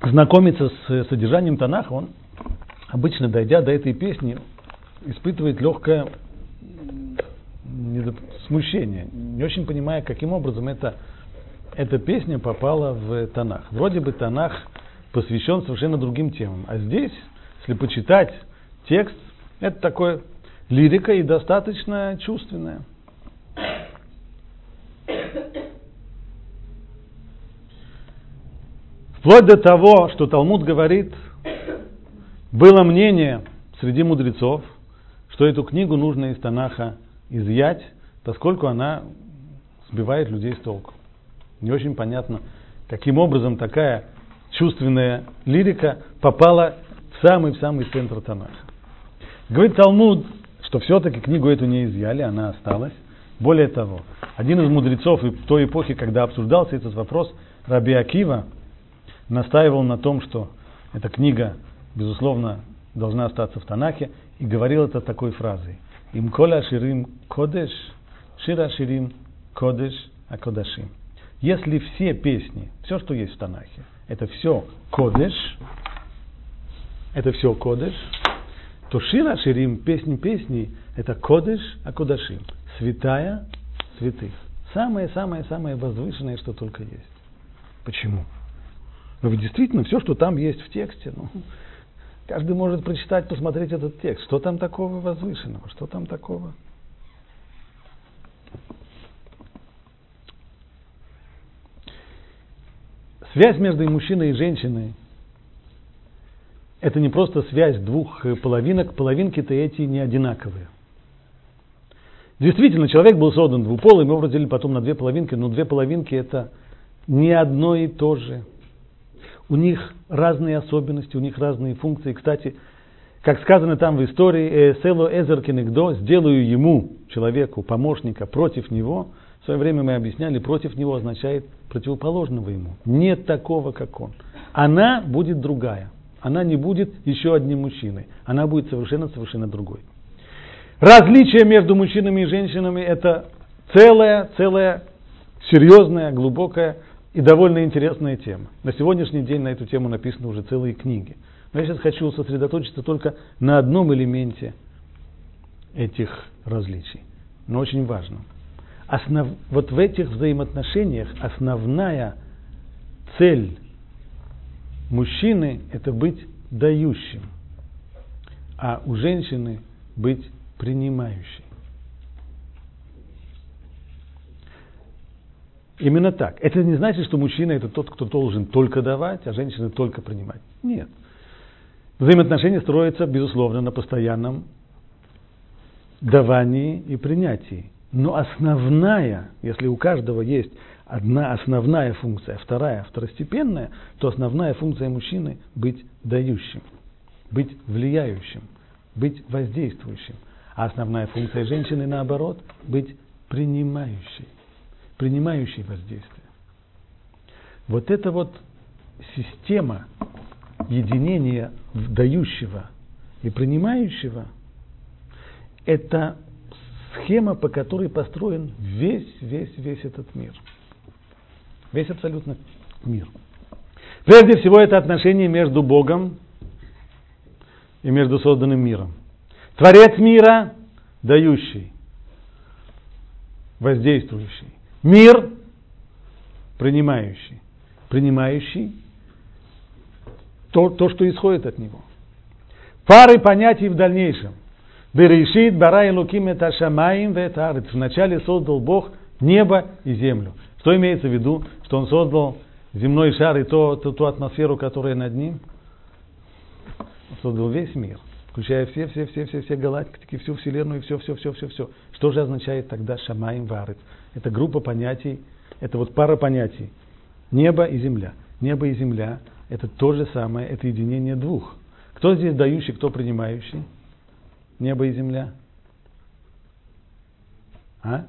знакомится с содержанием Танаха, он обычно, дойдя до этой песни, испытывает легкое смущение, не очень понимая, каким образом это, эта песня попала в Танах. Вроде бы Танах посвящен совершенно другим темам, а здесь, если почитать Текст – это такое лирика и достаточно чувственная. Вплоть до того, что Талмуд говорит, было мнение среди мудрецов, что эту книгу нужно из Танаха изъять, поскольку она сбивает людей с толку. Не очень понятно, каким образом такая чувственная лирика попала в самый-самый центр Танаха. Говорит Талмуд, что все-таки книгу эту не изъяли, она осталась. Более того, один из мудрецов в той эпохе, когда обсуждался этот вопрос, Раби Акива, настаивал на том, что эта книга, безусловно, должна остаться в Танахе, и говорил это такой фразой. Им коля ширим кодеш, шира ширим кодеш акодашим. Если все песни, все, что есть в Танахе, это все кодеш, это все кодеш, то Шира Ширим, песни песни, это Кодыш, а Кодашим. Святая святых. Самое-самое-самое возвышенное, что только есть. Почему? Ну ведь действительно все, что там есть в тексте, ну, каждый может прочитать, посмотреть этот текст. Что там такого возвышенного? Что там такого? Связь между мужчиной и женщиной это не просто связь двух половинок, половинки-то эти не одинаковые. Действительно, человек был создан двуполым, его разделили потом на две половинки, но две половинки это не одно и то же. У них разные особенности, у них разные функции. Кстати, как сказано там в истории, «Э, «Село эзер кенегдо» сделаю ему, человеку, помощника против него. В свое время мы объясняли, против него означает противоположного ему. Нет такого, как он. Она будет другая она не будет еще одним мужчиной. Она будет совершенно-совершенно другой. Различие между мужчинами и женщинами – это целая, целая, серьезная, глубокая и довольно интересная тема. На сегодняшний день на эту тему написаны уже целые книги. Но я сейчас хочу сосредоточиться только на одном элементе этих различий, но очень важном. Основ... Вот в этих взаимоотношениях основная цель мужчины – это быть дающим, а у женщины быть принимающей. Именно так. Это не значит, что мужчина это тот, кто должен только давать, а женщина только принимать. Нет. Взаимоотношения строятся, безусловно, на постоянном давании и принятии. Но основная, если у каждого есть одна основная функция, вторая второстепенная, то основная функция мужчины – быть дающим, быть влияющим, быть воздействующим. А основная функция женщины, наоборот, быть принимающей принимающий воздействие. Вот эта вот система единения дающего и принимающего, это схема, по которой построен весь, весь, весь этот мир. Весь абсолютно мир. Прежде всего, это отношение между Богом и между созданным миром. Творец мира – дающий, воздействующий. Мир принимающий. Принимающий то, то, что исходит от него. Пары понятий в дальнейшем. Берешит бара и луким это шамаим ветарит. Вначале создал Бог небо и землю. Что имеется в виду? Что он создал земной шар и то, ту, ту атмосферу, которая над ним. Он создал весь мир, включая все, все, все, все, все галактики, всю Вселенную, все, все, все, все, все. Что же означает тогда шамаим варит? Это группа понятий, это вот пара понятий. Небо и земля. Небо и земля – это то же самое, это единение двух. Кто здесь дающий, кто принимающий? Небо и земля. А?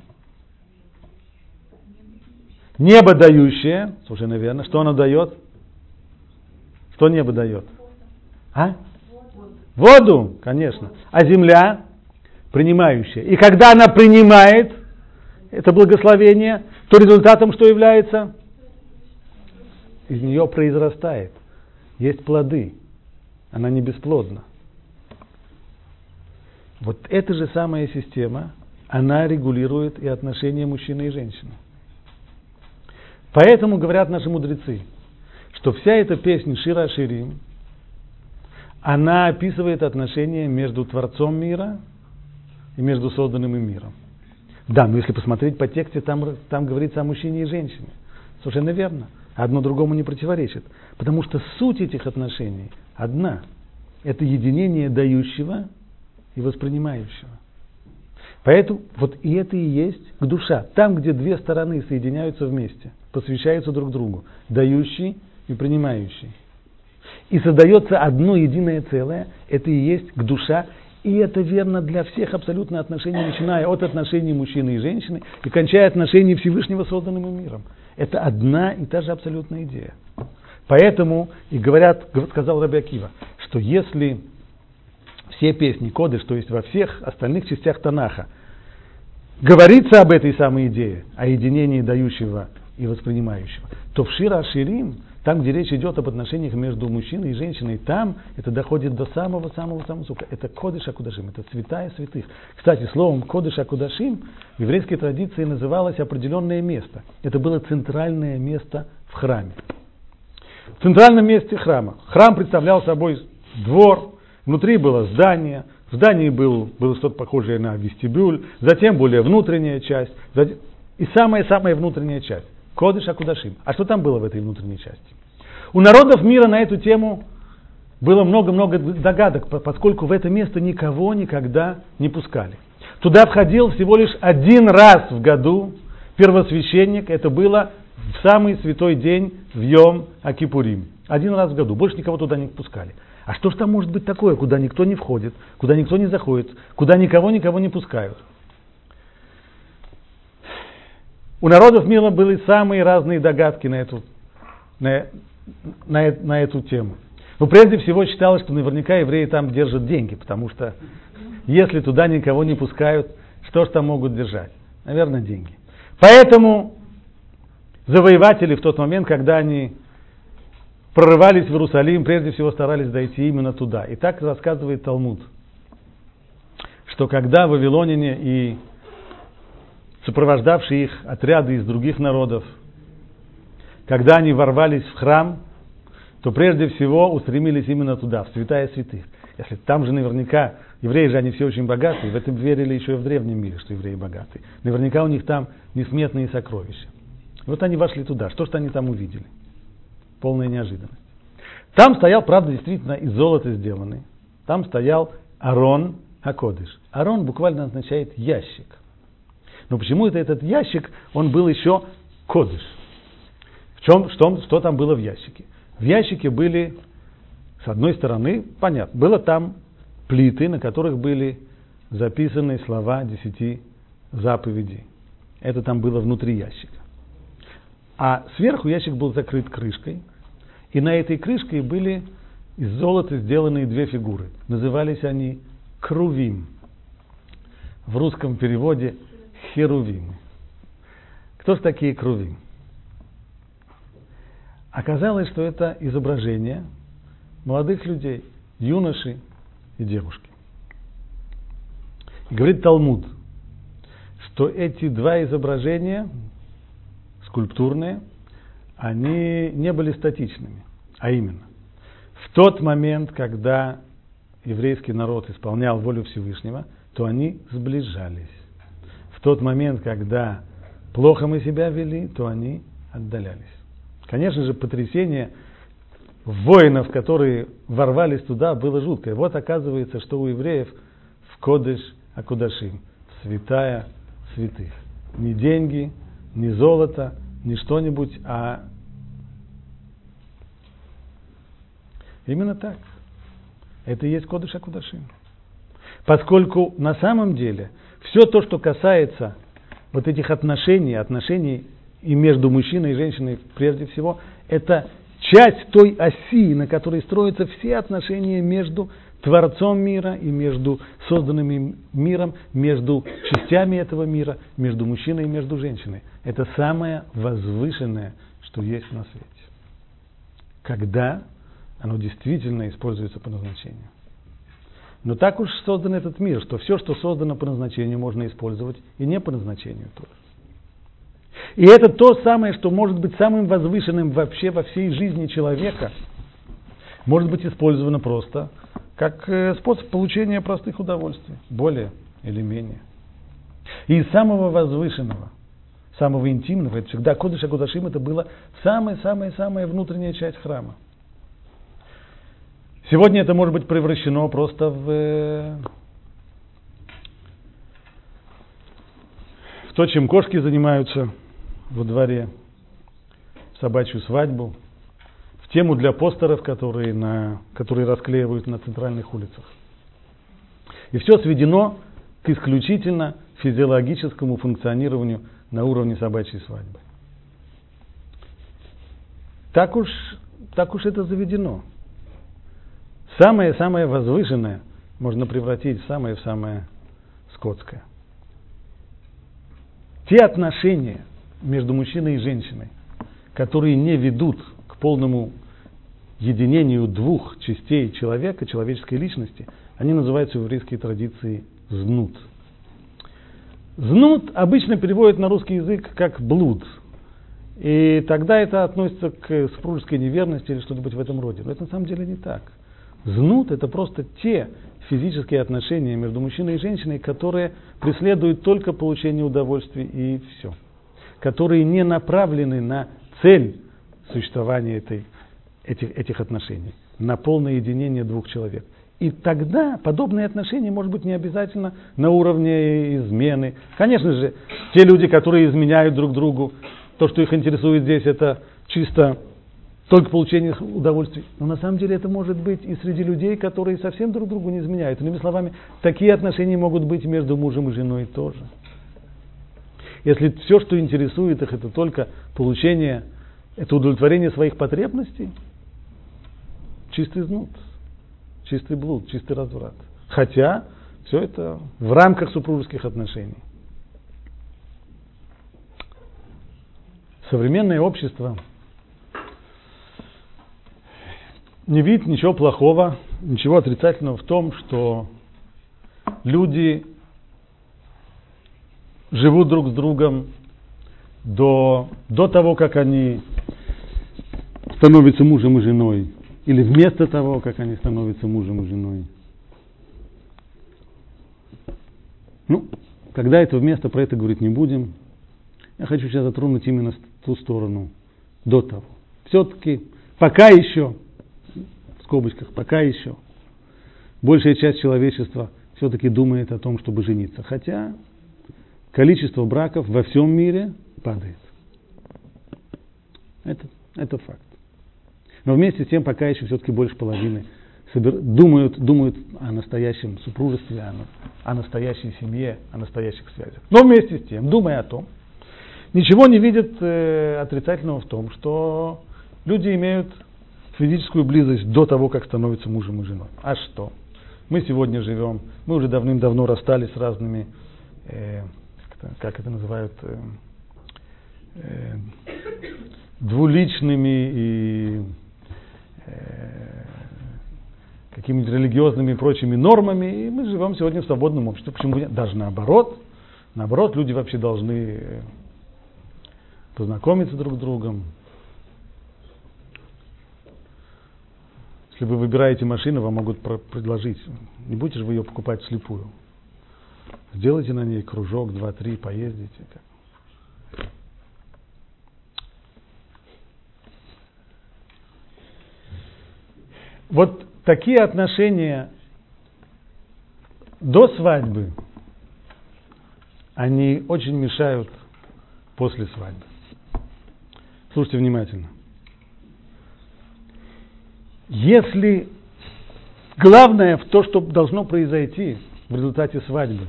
Небо дающее, слушай, наверное, что оно дает? Что небо дает? А? Воду, конечно. А земля принимающая. И когда она принимает, это благословение, то результатом что является? Из нее произрастает. Есть плоды. Она не бесплодна. Вот эта же самая система, она регулирует и отношения мужчины и женщины. Поэтому говорят наши мудрецы, что вся эта песня Шира Ширим, она описывает отношения между Творцом мира и между созданным им миром. Да, но если посмотреть по тексте, там, там говорится о мужчине и женщине. Совершенно верно. Одно другому не противоречит. Потому что суть этих отношений одна. Это единение дающего и воспринимающего. Поэтому вот и это и есть душа. Там, где две стороны соединяются вместе, посвящаются друг другу, дающий и принимающий. И создается одно единое целое, это и есть к душа, и это верно для всех абсолютно отношений, начиная от отношений мужчины и женщины и кончая отношений Всевышнего созданным миром. Это одна и та же абсолютная идея. Поэтому и говорят, сказал Раби Акива, что если все песни коды, что есть во всех остальных частях Танаха, говорится об этой самой идее, о единении дающего и воспринимающего, то в Шира Ширим там, где речь идет об отношениях между мужчиной и женщиной, там это доходит до самого-самого-самого сука. Это кодыш Акудашим, это святая святых. Кстати, словом кодыш Акудашим в еврейской традиции называлось определенное место. Это было центральное место в храме. В центральном месте храма. Храм представлял собой двор, внутри было здание, в здании был, было что-то похожее на вестибюль, затем более внутренняя часть, и самая-самая внутренняя часть. Кодыш Акудашим. А что там было в этой внутренней части? У народов мира на эту тему было много-много догадок, поскольку в это место никого никогда не пускали. Туда входил всего лишь один раз в году первосвященник, это было в самый святой день в Йом Акипурим. Один раз в году, больше никого туда не пускали. А что же там может быть такое, куда никто не входит, куда никто не заходит, куда никого никого не пускают? У народов мира были самые разные догадки на эту, на, на, на эту тему. Но прежде всего считалось, что наверняка евреи там держат деньги, потому что если туда никого не пускают, что ж там могут держать? Наверное, деньги. Поэтому завоеватели в тот момент, когда они прорывались в Иерусалим, прежде всего старались дойти именно туда. И так рассказывает Талмуд, что когда вавилоняне и сопровождавшие их отряды из других народов, когда они ворвались в храм, то прежде всего устремились именно туда, в святая святых. Если там же наверняка, евреи же они все очень богатые, в этом верили еще и в древнем мире, что евреи богатые. Наверняка у них там несметные сокровища. Вот они вошли туда. Что же они там увидели? Полная неожиданность. Там стоял, правда, действительно из золота сделанный. Там стоял Арон Акодыш. Арон буквально означает ящик. Но почему это этот ящик, он был еще кодыш? В чем, что, что там было в ящике? В ящике были, с одной стороны, понятно, было там плиты, на которых были записаны слова десяти заповедей. Это там было внутри ящика. А сверху ящик был закрыт крышкой, и на этой крышке были из золота сделанные две фигуры. Назывались они крувим. В русском переводе херувимы. Кто же такие крувим? Оказалось, что это изображение молодых людей, юноши и девушки. И говорит Талмуд, что эти два изображения скульптурные, они не были статичными, а именно в тот момент, когда еврейский народ исполнял волю Всевышнего, то они сближались. Тот момент, когда плохо мы себя вели, то они отдалялись. Конечно же, потрясение воинов, которые ворвались туда, было жуткое. Вот оказывается, что у евреев в Кодыш Акудашим, святая святых. Не деньги, не золото, не что-нибудь, а именно так. Это и есть Кодыш Акудашим. Поскольку на самом деле все то, что касается вот этих отношений, отношений и между мужчиной и женщиной прежде всего, это часть той оси, на которой строятся все отношения между Творцом мира и между созданным миром, между частями этого мира, между мужчиной и между женщиной. Это самое возвышенное, что есть на свете. Когда оно действительно используется по назначению. Но так уж создан этот мир, что все, что создано по назначению, можно использовать и не по назначению тоже. И это то самое, что может быть самым возвышенным вообще во всей жизни человека, может быть использовано просто как э, способ получения простых удовольствий, более или менее. И из самого возвышенного, самого интимного, это всегда Кодыша Кудашим, это была самая-самая-самая внутренняя часть храма. Сегодня это может быть превращено просто в, э, в то, чем кошки занимаются во дворе, в собачью свадьбу – тему для постеров, которые, на, которые расклеивают на центральных улицах. И все сведено к исключительно физиологическому функционированию на уровне собачьей свадьбы. Так уж, так уж это заведено. Самое-самое возвышенное можно превратить в самое-самое скотское. Те отношения между мужчиной и женщиной, которые не ведут к полному единению двух частей человека, человеческой личности, они называются в еврейской традиции знут. Знут обычно переводят на русский язык как блуд. И тогда это относится к супружеской неверности или что-нибудь в этом роде. Но это на самом деле не так. Знут это просто те физические отношения между мужчиной и женщиной, которые преследуют только получение удовольствия и все. Которые не направлены на цель существования этой этих, этих отношений, на полное единение двух человек. И тогда подобные отношения, может быть, не обязательно на уровне измены. Конечно же, те люди, которые изменяют друг другу, то, что их интересует здесь, это чисто только получение удовольствия. Но на самом деле это может быть и среди людей, которые совсем друг другу не изменяют. Иными словами, такие отношения могут быть между мужем и женой тоже. Если все, что интересует их, это только получение, это удовлетворение своих потребностей, чистый знут, чистый блуд, чистый разврат. Хотя все это в рамках супружеских отношений. современное общество не видит ничего плохого, ничего отрицательного в том, что люди живут друг с другом до, до того, как они становятся мужем и женой, или вместо того, как они становятся мужем и женой. Ну, когда это вместо, про это говорить не будем. Я хочу сейчас затронуть именно ту сторону до того. Все-таки пока еще, в скобочках, пока еще, большая часть человечества все-таки думает о том, чтобы жениться. Хотя количество браков во всем мире падает. Это, это факт. Но вместе с тем пока еще все-таки больше половины думают, думают о настоящем супружестве, о, о настоящей семье, о настоящих связях. Но вместе с тем, думая о том, ничего не видят э, отрицательного в том, что люди имеют физическую близость до того, как становятся мужем и женой. А что? Мы сегодня живем, мы уже давным-давно расстались с разными, э, как это называют, э, э, двуличными и э, какими-нибудь религиозными и прочими нормами, и мы живем сегодня в свободном обществе. Почему? Даже наоборот. Наоборот, люди вообще должны э, познакомиться друг с другом. Если вы выбираете машину, вам могут предложить, не будете же вы ее покупать слепую. Сделайте на ней кружок, два-три, поездите. Вот такие отношения до свадьбы, они очень мешают после свадьбы. Слушайте внимательно. Если главное в то, что должно произойти в результате свадьбы,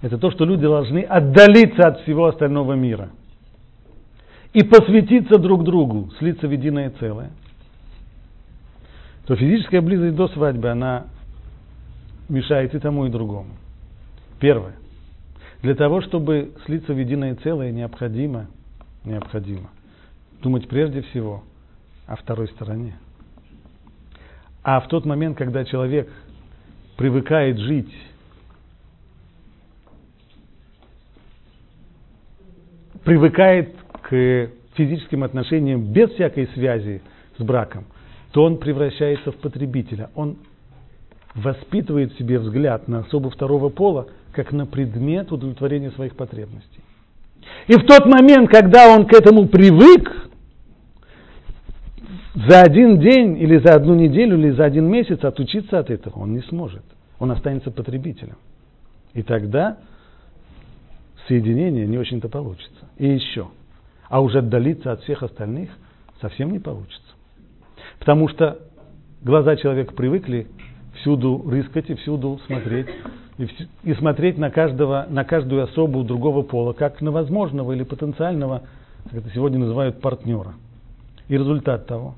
это то, что люди должны отдалиться от всего остального мира и посвятиться друг другу, слиться в единое целое – то физическая близость до свадьбы, она мешает и тому, и другому. Первое. Для того, чтобы слиться в единое целое, необходимо, необходимо думать прежде всего о второй стороне. А в тот момент, когда человек привыкает жить привыкает к физическим отношениям без всякой связи с браком, то он превращается в потребителя. Он воспитывает в себе взгляд на особу второго пола, как на предмет удовлетворения своих потребностей. И в тот момент, когда он к этому привык, за один день или за одну неделю или за один месяц отучиться от этого он не сможет. Он останется потребителем. И тогда соединение не очень-то получится. И еще. А уже отдалиться от всех остальных совсем не получится. Потому что глаза человека привыкли всюду рыскать и всюду смотреть. И, и смотреть на, каждого, на каждую особу другого пола, как на возможного или потенциального, как это сегодня называют, партнера. И результат того.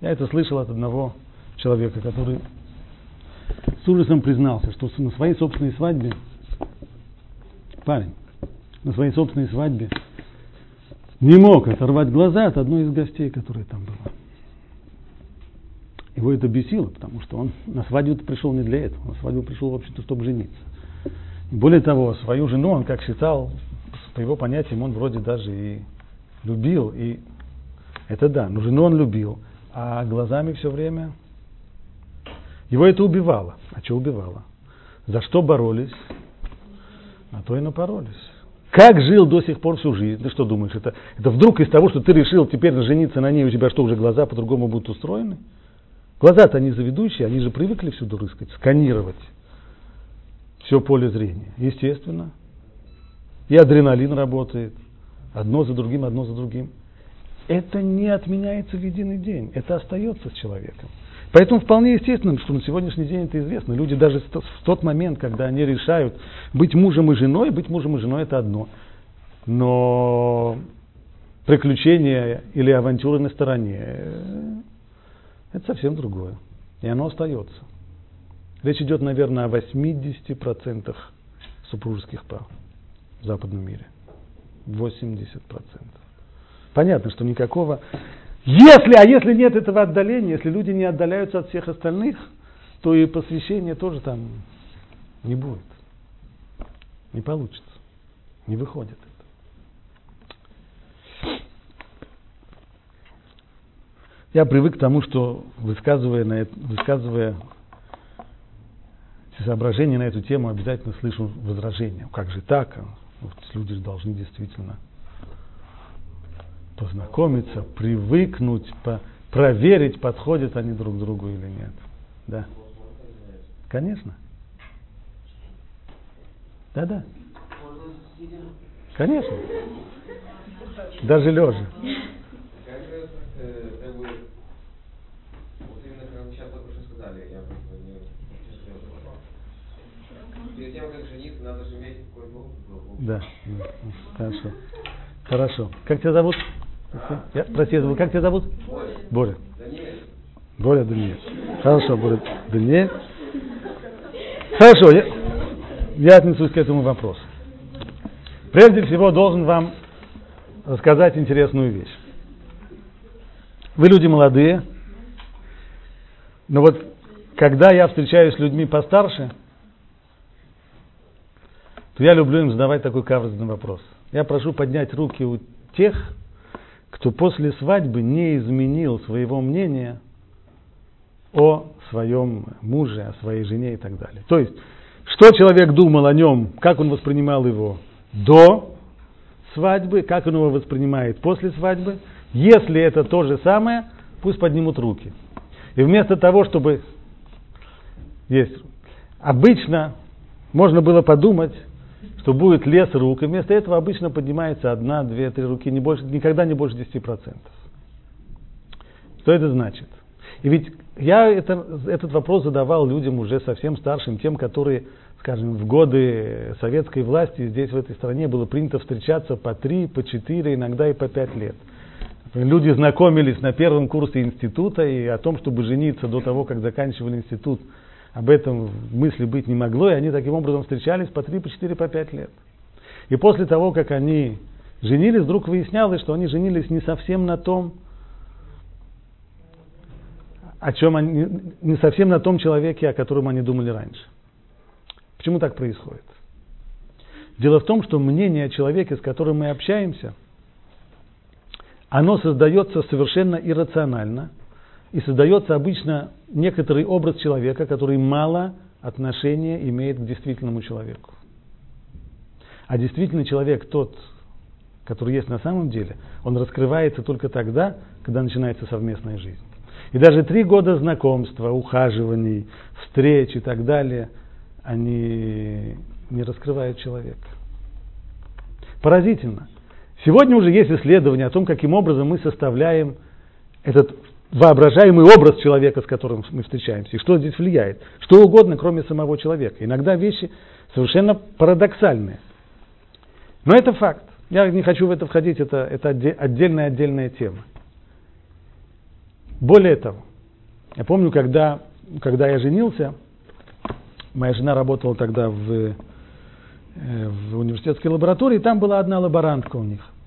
Я это слышал от одного человека, который с ужасом признался, что на своей собственной свадьбе, парень, на своей собственной свадьбе не мог оторвать глаза от одной из гостей, которая там была. Его это бесило, потому что он на свадьбу пришел не для этого. На свадьбу пришел, в общем-то, чтобы жениться. Более того, свою жену он, как считал, по его понятиям, он вроде даже и любил. И это да, но жену он любил. А глазами все время его это убивало. А что убивало? За что боролись? На то и напоролись. Как жил до сих пор всю жизнь? Ты что думаешь, это, это вдруг из того, что ты решил теперь жениться на ней, у тебя что, уже глаза по-другому будут устроены? Глаза-то они заведущие, они же привыкли всюду рыскать, сканировать все поле зрения. Естественно. И адреналин работает. Одно за другим, одно за другим. Это не отменяется в единый день. Это остается с человеком. Поэтому вполне естественно, что на сегодняшний день это известно. Люди даже в тот момент, когда они решают быть мужем и женой, быть мужем и женой это одно. Но приключения или авантюры на стороне это совсем другое. И оно остается. Речь идет, наверное, о 80% супружеских пар в западном мире. 80%. Понятно, что никакого... Если, а если нет этого отдаления, если люди не отдаляются от всех остальных, то и посвящение тоже там не будет. Не получится. Не выходит это. Я привык к тому, что высказывая, на это, высказывая соображения на эту тему, обязательно слышу возражения. Как же так? Вот люди должны действительно познакомиться, привыкнуть, по, проверить, подходят они друг другу или нет. Да. Конечно. Да-да. Конечно. Даже лежа. Да, хорошо. Хорошо. Как тебя зовут? Я, прости, я забыл. Как тебя зовут? Боря. Боря. Даниэль. Хорошо, Боря Даниэль. Хорошо, я, я отнесусь к этому вопросу. Прежде всего должен вам рассказать интересную вещь. Вы люди молодые, но вот когда я встречаюсь с людьми постарше, то я люблю им задавать такой каверзный вопрос. Я прошу поднять руки у тех, кто после свадьбы не изменил своего мнения о своем муже, о своей жене и так далее. То есть, что человек думал о нем, как он воспринимал его до свадьбы, как он его воспринимает после свадьбы. Если это то же самое, пусть поднимут руки. И вместо того, чтобы есть, обычно можно было подумать, что будет лес рук, и вместо этого обычно поднимается одна, две, три руки, не больше, никогда не больше 10%. Что это значит? И ведь я это, этот вопрос задавал людям уже совсем старшим, тем, которые, скажем, в годы советской власти здесь, в этой стране, было принято встречаться по три, по четыре, иногда и по пять лет. Люди знакомились на первом курсе института и о том, чтобы жениться до того, как заканчивали институт, об этом мысли быть не могло, и они таким образом встречались по 3, по 4, по 5 лет. И после того, как они женились, вдруг выяснялось, что они женились не совсем на том, о чем они, не совсем на том человеке, о котором они думали раньше. Почему так происходит? Дело в том, что мнение о человеке, с которым мы общаемся, оно создается совершенно иррационально – и создается обычно некоторый образ человека, который мало отношения имеет к действительному человеку. А действительный человек тот, который есть на самом деле, он раскрывается только тогда, когда начинается совместная жизнь. И даже три года знакомства, ухаживаний, встреч и так далее, они не раскрывают человека. Поразительно. Сегодня уже есть исследования о том, каким образом мы составляем этот воображаемый образ человека, с которым мы встречаемся, и что здесь влияет. Что угодно, кроме самого человека. Иногда вещи совершенно парадоксальные. Но это факт. Я не хочу в это входить, это, это отдельная-отдельная тема. Более того, я помню, когда, когда я женился, моя жена работала тогда в, э, в университетской лаборатории, и там была одна лаборантка у них –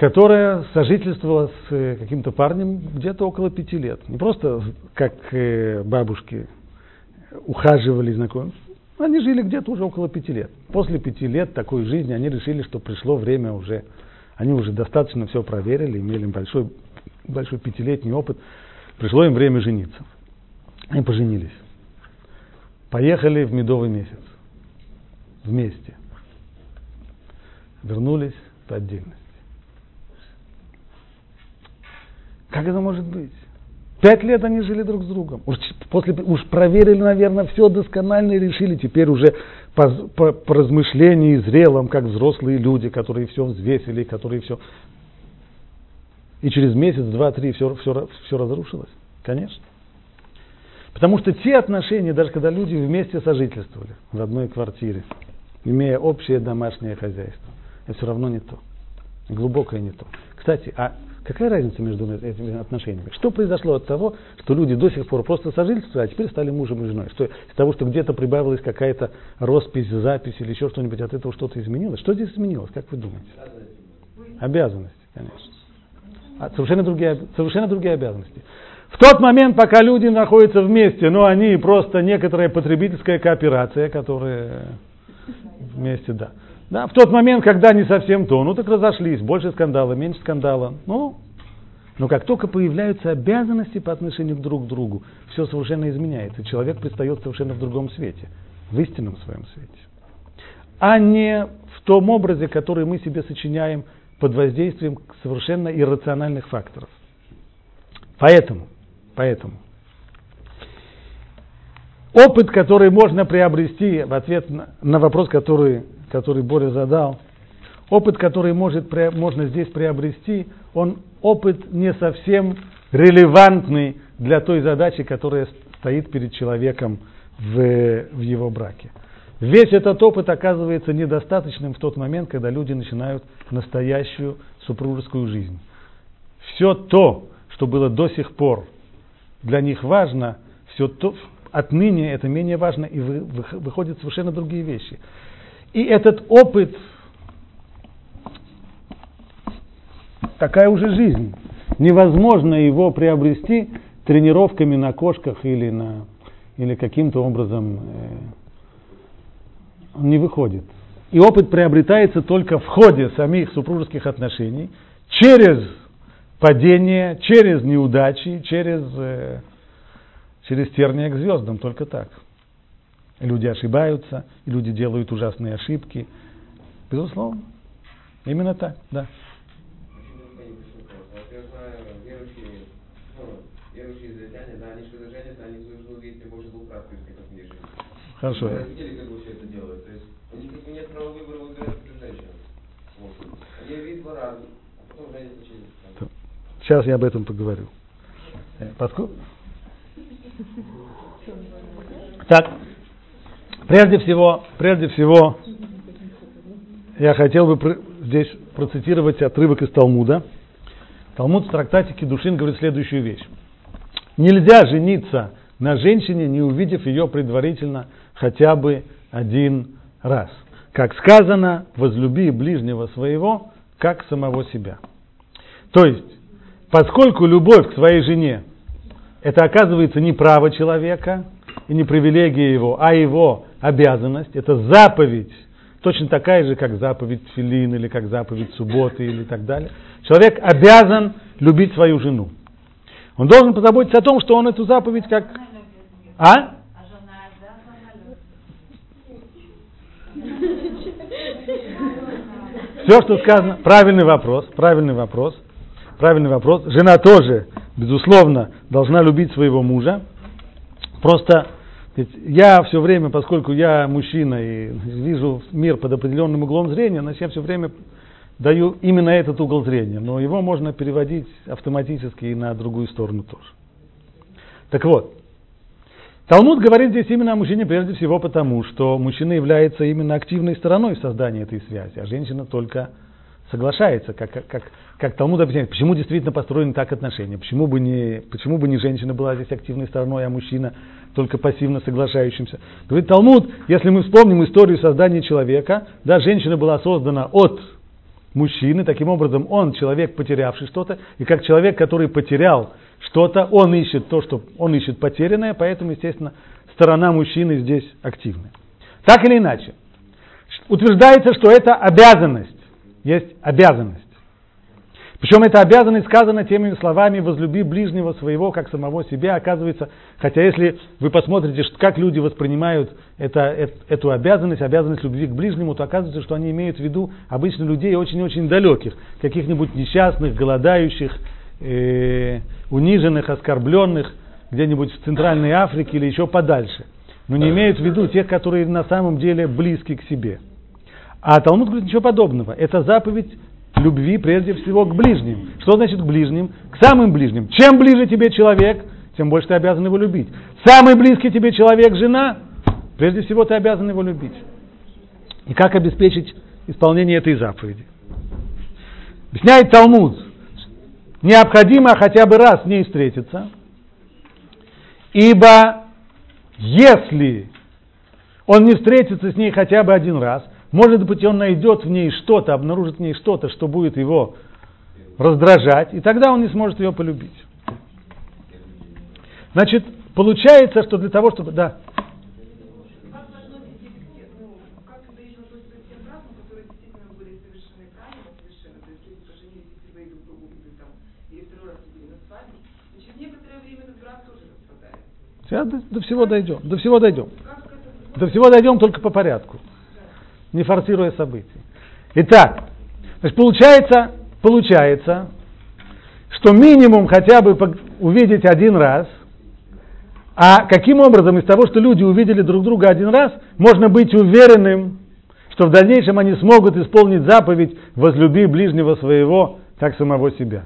которая сожительствовала с э, каким-то парнем где-то около пяти лет. Не просто как э, бабушки ухаживали, знакомились. Они жили где-то уже около пяти лет. После пяти лет такой жизни они решили, что пришло время уже, они уже достаточно все проверили, имели большой, большой пятилетний опыт. Пришло им время жениться. Они поженились. Поехали в медовый месяц. Вместе. Вернулись по отдельности. Как это может быть? Пять лет они жили друг с другом. Уж, после, уж проверили, наверное, все досконально и решили теперь уже по, по, по размышлении зрелым, как взрослые люди, которые все взвесили, которые все... И через месяц, два, три все, все, все разрушилось. Конечно. Потому что те отношения, даже когда люди вместе сожительствовали в одной квартире, имея общее домашнее хозяйство, это все равно не то. Глубокое не то. Кстати, а Какая разница между этими отношениями? Что произошло от того, что люди до сих пор просто сожительствовали, а теперь стали мужем и женой? Что, из того, что где-то прибавилась какая-то роспись, запись или еще что-нибудь, от этого что-то изменилось? Что здесь изменилось, как вы думаете? Обязанности, конечно. А совершенно другие, совершенно другие обязанности. В тот момент, пока люди находятся вместе, но они просто некоторая потребительская кооперация, которая вместе, да. Да, в тот момент, когда не совсем то, ну так разошлись, больше скандала, меньше скандала. Ну, но как только появляются обязанности по отношению друг к другу, все совершенно изменяется. Человек предстает совершенно в другом свете, в истинном своем свете. А не в том образе, который мы себе сочиняем под воздействием совершенно иррациональных факторов. Поэтому, поэтому опыт, который можно приобрести в ответ на, на вопрос, который, который Боря задал, опыт, который может, можно здесь приобрести, он опыт не совсем релевантный для той задачи, которая стоит перед человеком в, в его браке. Весь этот опыт оказывается недостаточным в тот момент, когда люди начинают настоящую супружескую жизнь. Все то, что было до сих пор для них важно, все то, отныне это менее важно, и вы, вы, выходят совершенно другие вещи. И этот опыт, такая уже жизнь, невозможно его приобрести тренировками на кошках или, на, или каким-то образом э, он не выходит. И опыт приобретается только в ходе самих супружеских отношений, через падение, через неудачи, через, э, через терния к звездам, только так. Люди ошибаются, люди делают ужасные ошибки. Безусловно. Именно так, да. Хорошо. Родители как бы все это делают. То есть у них как бы нет права выбора выбирать женщину. Вот. Они видят два раза, а потом женятся через Сейчас я об этом поговорю. Э, поскольку... Так, прежде всего, прежде всего, я хотел бы здесь процитировать отрывок из Талмуда. Талмуд в трактате Кедушин говорит следующую вещь. Нельзя жениться на женщине, не увидев ее предварительно хотя бы один раз. Как сказано, возлюби ближнего своего, как самого себя. То есть, поскольку любовь к своей жене, это оказывается не право человека и не привилегия его, а его обязанность, это заповедь, точно такая же, как заповедь филин или как заповедь субботы или так далее. Человек обязан любить свою жену. Он должен позаботиться о том, что он эту заповедь как... А? Все, что сказано, правильный вопрос, правильный вопрос, правильный вопрос. Жена тоже, безусловно, должна любить своего мужа. Просто я все время, поскольку я мужчина и вижу мир под определенным углом зрения, значит, я все время даю именно этот угол зрения. Но его можно переводить автоматически и на другую сторону тоже. Так вот, Талмуд говорит здесь именно о мужчине прежде всего потому, что мужчина является именно активной стороной в создании этой связи, а женщина только соглашается, как, как, как Талмуд объясняет, почему действительно построены так отношения, почему бы, не, почему бы не женщина была здесь активной стороной, а мужчина только пассивно соглашающимся. Говорит Талмуд, если мы вспомним историю создания человека, да, женщина была создана от мужчины, таким образом он человек, потерявший что-то, и как человек, который потерял что-то, он ищет то, что он ищет потерянное, поэтому, естественно, сторона мужчины здесь активная. Так или иначе, утверждается, что это обязанность, есть обязанность. Причем эта обязанность сказана теми словами «возлюби ближнего своего, как самого себя». Оказывается, хотя если вы посмотрите, как люди воспринимают это, это, эту обязанность, обязанность любви к ближнему, то оказывается, что они имеют в виду обычно людей очень-очень далеких, каких-нибудь несчастных, голодающих, э, униженных, оскорбленных где-нибудь в Центральной Африке или еще подальше. Но не имеют в виду тех, которые на самом деле близки к себе. А Талмуд говорит ничего подобного. Это заповедь любви прежде всего к ближним. Что значит к ближним? К самым ближним. Чем ближе тебе человек, тем больше ты обязан его любить. Самый близкий тебе человек, жена, прежде всего ты обязан его любить. И как обеспечить исполнение этой заповеди? Объясняет Талмуд, необходимо хотя бы раз с ней встретиться, ибо если он не встретится с ней хотя бы один раз, Может быть, он найдет в ней что-то, обнаружит в ней что-то, что будет его раздражать, и тогда он не сможет ее полюбить. Значит, получается, что для того, чтобы... Да. Сейчас до, до всего дойдем. До всего дойдем. До всего дойдем только по порядку. Не форсируя события. Итак, значит, получается, получается, что минимум хотя бы увидеть один раз, а каким образом из того, что люди увидели друг друга один раз, можно быть уверенным, что в дальнейшем они смогут исполнить заповедь «возлюби ближнего своего, как самого себя».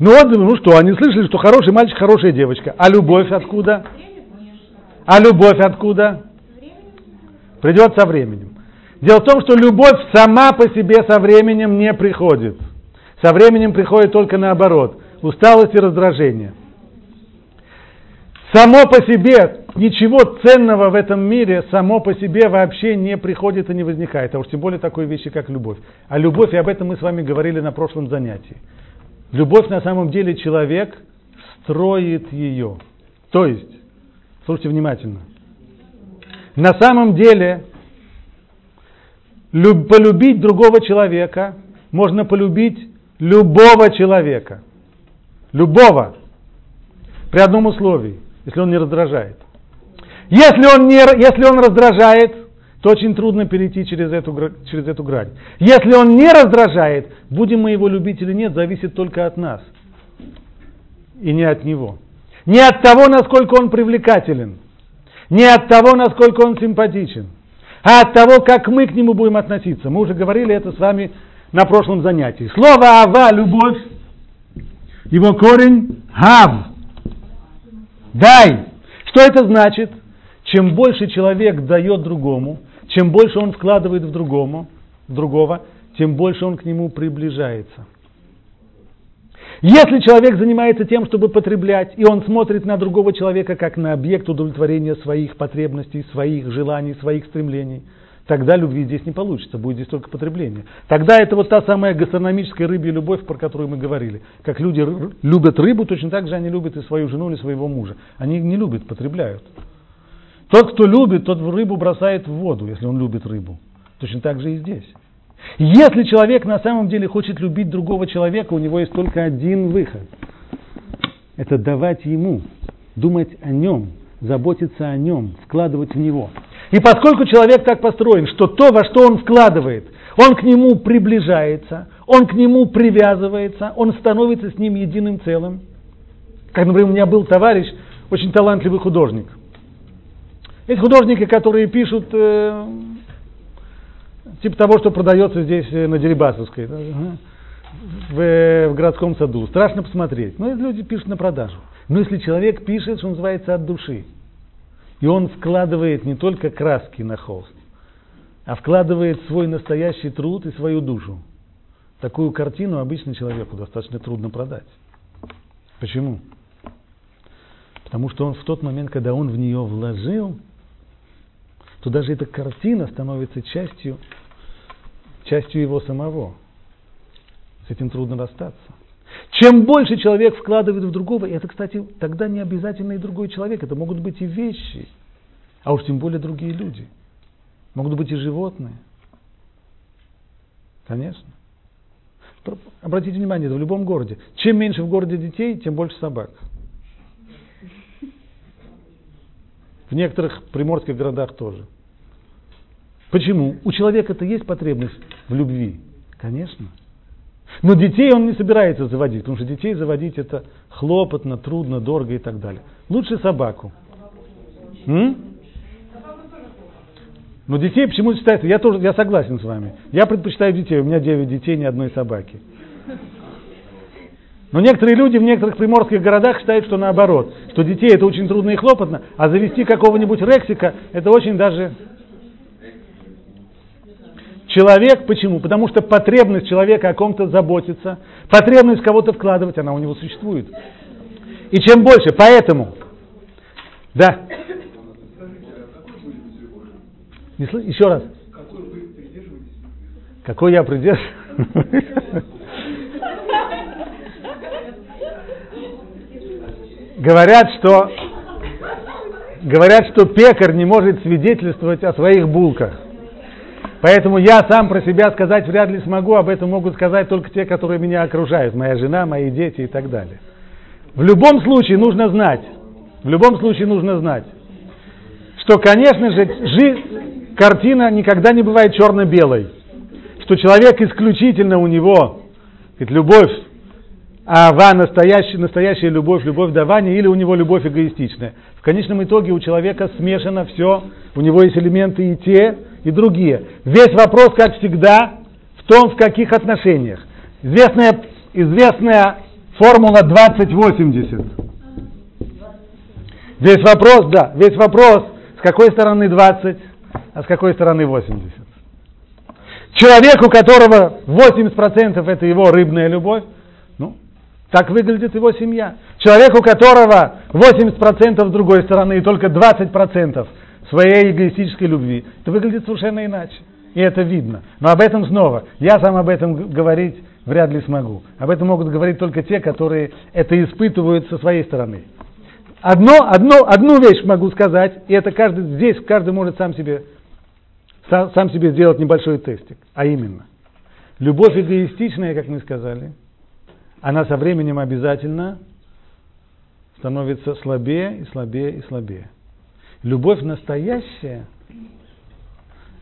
Ну вот, ну что, они слышали, что хороший мальчик, хорошая девочка. А любовь откуда? А любовь откуда? Придет со временем. Дело в том, что любовь сама по себе со временем не приходит. Со временем приходит только наоборот. Усталость и раздражение. Само по себе ничего ценного в этом мире само по себе вообще не приходит и не возникает. А уж тем более такой вещи, как любовь. А любовь, и об этом мы с вами говорили на прошлом занятии. Любовь на самом деле человек строит ее. То есть, слушайте внимательно, на самом деле люб, полюбить другого человека можно полюбить любого человека. Любого. При одном условии, если он не раздражает. Если он, не, если он раздражает, то очень трудно перейти через эту, через эту грань. Если он не раздражает, будем мы его любить или нет, зависит только от нас. И не от него. Не от того, насколько он привлекателен. Не от того, насколько он симпатичен. А от того, как мы к нему будем относиться. Мы уже говорили это с вами на прошлом занятии. Слово «ава» – любовь. Его корень – «хав». Дай. Что это значит? Чем больше человек дает другому, чем больше он вкладывает в, другому, в другого, тем больше он к нему приближается. Если человек занимается тем, чтобы потреблять, и он смотрит на другого человека как на объект удовлетворения своих потребностей, своих желаний, своих стремлений, тогда любви здесь не получится, будет здесь только потребление. Тогда это вот та самая гастрономическая рыбья любовь, про которую мы говорили. Как люди любят рыбу, точно так же они любят и свою жену или своего мужа. Они не любят, потребляют. Тот, кто любит, тот рыбу бросает в воду, если он любит рыбу. Точно так же и здесь. Если человек на самом деле хочет любить другого человека, у него есть только один выход. Это давать ему, думать о нем, заботиться о нем, вкладывать в него. И поскольку человек так построен, что то, во что он вкладывает, он к нему приближается, он к нему привязывается, он становится с ним единым целым. Как, например, у меня был товарищ, очень талантливый художник. Есть художники, которые пишут э, типа того, что продается здесь э, на Дерибасовской, да, в, в городском саду. Страшно посмотреть. Но люди пишут на продажу. Но если человек пишет, что называется, от души, и он вкладывает не только краски на холст, а вкладывает свой настоящий труд и свою душу, такую картину обычно человеку достаточно трудно продать. Почему? Потому что он в тот момент, когда он в нее вложил, то даже эта картина становится частью, частью его самого. С этим трудно расстаться. Чем больше человек вкладывает в другого, и это, кстати, тогда не обязательно и другой человек, это могут быть и вещи, а уж тем более другие люди. Могут быть и животные. Конечно. Обратите внимание, в любом городе. Чем меньше в городе детей, тем больше собак. В некоторых приморских городах тоже. Почему? У человека-то есть потребность в любви. Конечно. Но детей он не собирается заводить, потому что детей заводить это хлопотно, трудно, дорого и так далее. Лучше собаку. М? Но детей почему считается, я тоже, я согласен с вами. Я предпочитаю детей, у меня 9 детей, ни одной собаки. Но некоторые люди в некоторых приморских городах считают, что наоборот, что детей это очень трудно и хлопотно, а завести какого-нибудь рексика это очень даже... Человек, почему? Потому что потребность человека о ком-то заботиться, потребность кого-то вкладывать, она у него существует. И чем больше, поэтому, да. Еще раз.
Какой
я придерживаюсь? Говорят, что говорят, что пекарь не может свидетельствовать о своих булках. Поэтому я сам про себя сказать вряд ли смогу, об этом могут сказать только те, которые меня окружают, моя жена, мои дети и так далее. В любом случае нужно знать, в любом случае нужно знать, что, конечно же, жизнь, картина никогда не бывает черно-белой, что человек исключительно у него, ведь любовь ава, настоящая, настоящая любовь, любовь давания, или у него любовь эгоистичная. В конечном итоге у человека смешано все, у него есть элементы и те, и другие. Весь вопрос, как всегда, в том, в каких отношениях. Известная, известная формула 2080. Весь вопрос, да, весь вопрос, с какой стороны 20, а с какой стороны 80. Человек, у которого 80% это его рыбная любовь, ну, так выглядит его семья. Человек, у которого 80% с другой стороны и только 20% своей эгоистической любви, это выглядит совершенно иначе. И это видно. Но об этом снова, я сам об этом говорить вряд ли смогу. Об этом могут говорить только те, которые это испытывают со своей стороны. Одно, одно, одну вещь могу сказать, и это каждый, здесь каждый может сам себе, сам, сам себе сделать небольшой тестик. А именно, любовь эгоистичная, как мы сказали – она со временем обязательно становится слабее и слабее и слабее. Любовь настоящая,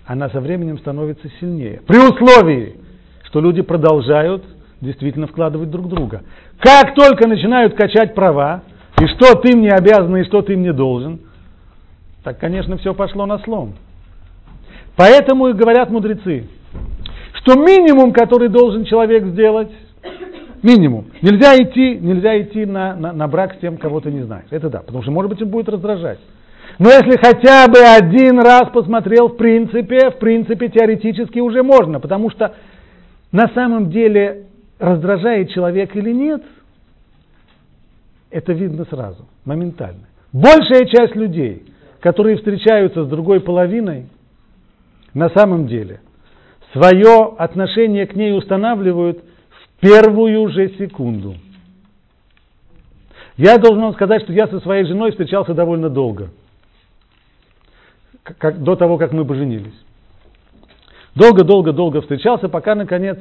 она со временем становится сильнее. При условии, что люди продолжают действительно вкладывать друг друга. Как только начинают качать права, и что ты мне обязан, и что ты мне должен, так, конечно, все пошло на слом. Поэтому и говорят мудрецы, что минимум, который должен человек сделать, Минимум. Нельзя идти, нельзя идти на, на, на брак с тем, кого ты не знаешь. Это да, потому что, может быть, он будет раздражать. Но если хотя бы один раз посмотрел, в принципе, в принципе, теоретически уже можно, потому что на самом деле раздражает человек или нет, это видно сразу, моментально. Большая часть людей, которые встречаются с другой половиной, на самом деле свое отношение к ней устанавливают – первую же секунду. Я должен вам сказать, что я со своей женой встречался довольно долго, как, до того, как мы поженились. Долго-долго-долго встречался, пока, наконец,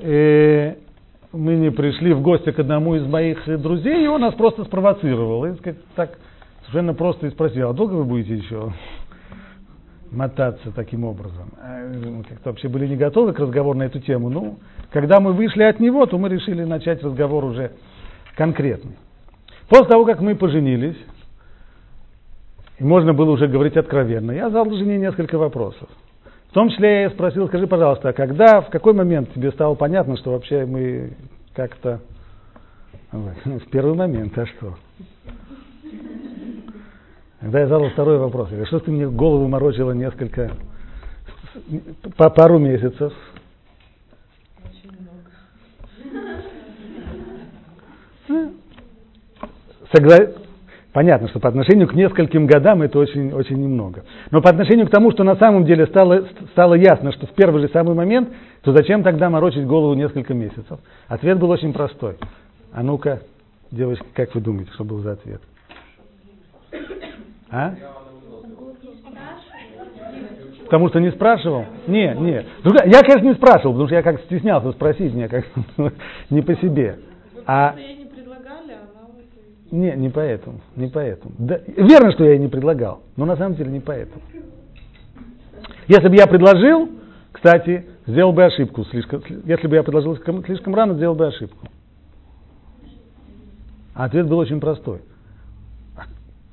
э, мы не пришли в гости к одному из моих друзей, и он нас просто спровоцировал. И так совершенно просто и спросил, а долго вы будете еще мотаться таким образом. Мы как-то вообще были не готовы к разговору на эту тему. Ну, когда мы вышли от него, то мы решили начать разговор уже конкретный. После того, как мы поженились, и можно было уже говорить откровенно, я задал жене несколько вопросов. В том числе я спросил, скажи, пожалуйста, а когда, в какой момент тебе стало понятно, что вообще мы как-то... В первый момент, а что? Когда я задал второй вопрос, я говорю, что ты мне голову морочила несколько, по пару месяцев? Согла... Понятно, что по отношению к нескольким годам это очень, очень немного. Но по отношению к тому, что на самом деле стало, стало ясно, что в первый же самый момент, то зачем тогда морочить голову несколько месяцев? Ответ был очень простой. А ну-ка, девочки, как вы думаете, что был за ответ? А? Потому что не спрашивал? Не, не. Я, конечно, не спрашивал, потому что я как стеснялся спросить, мне как не по себе. А... Не, не поэтому, не поэтому. Да, верно, что я ей не предлагал, но на самом деле не поэтому. Если бы я предложил, кстати, сделал бы ошибку. Слишком, если бы я предложил слишком рано, сделал бы ошибку. А ответ был очень простой.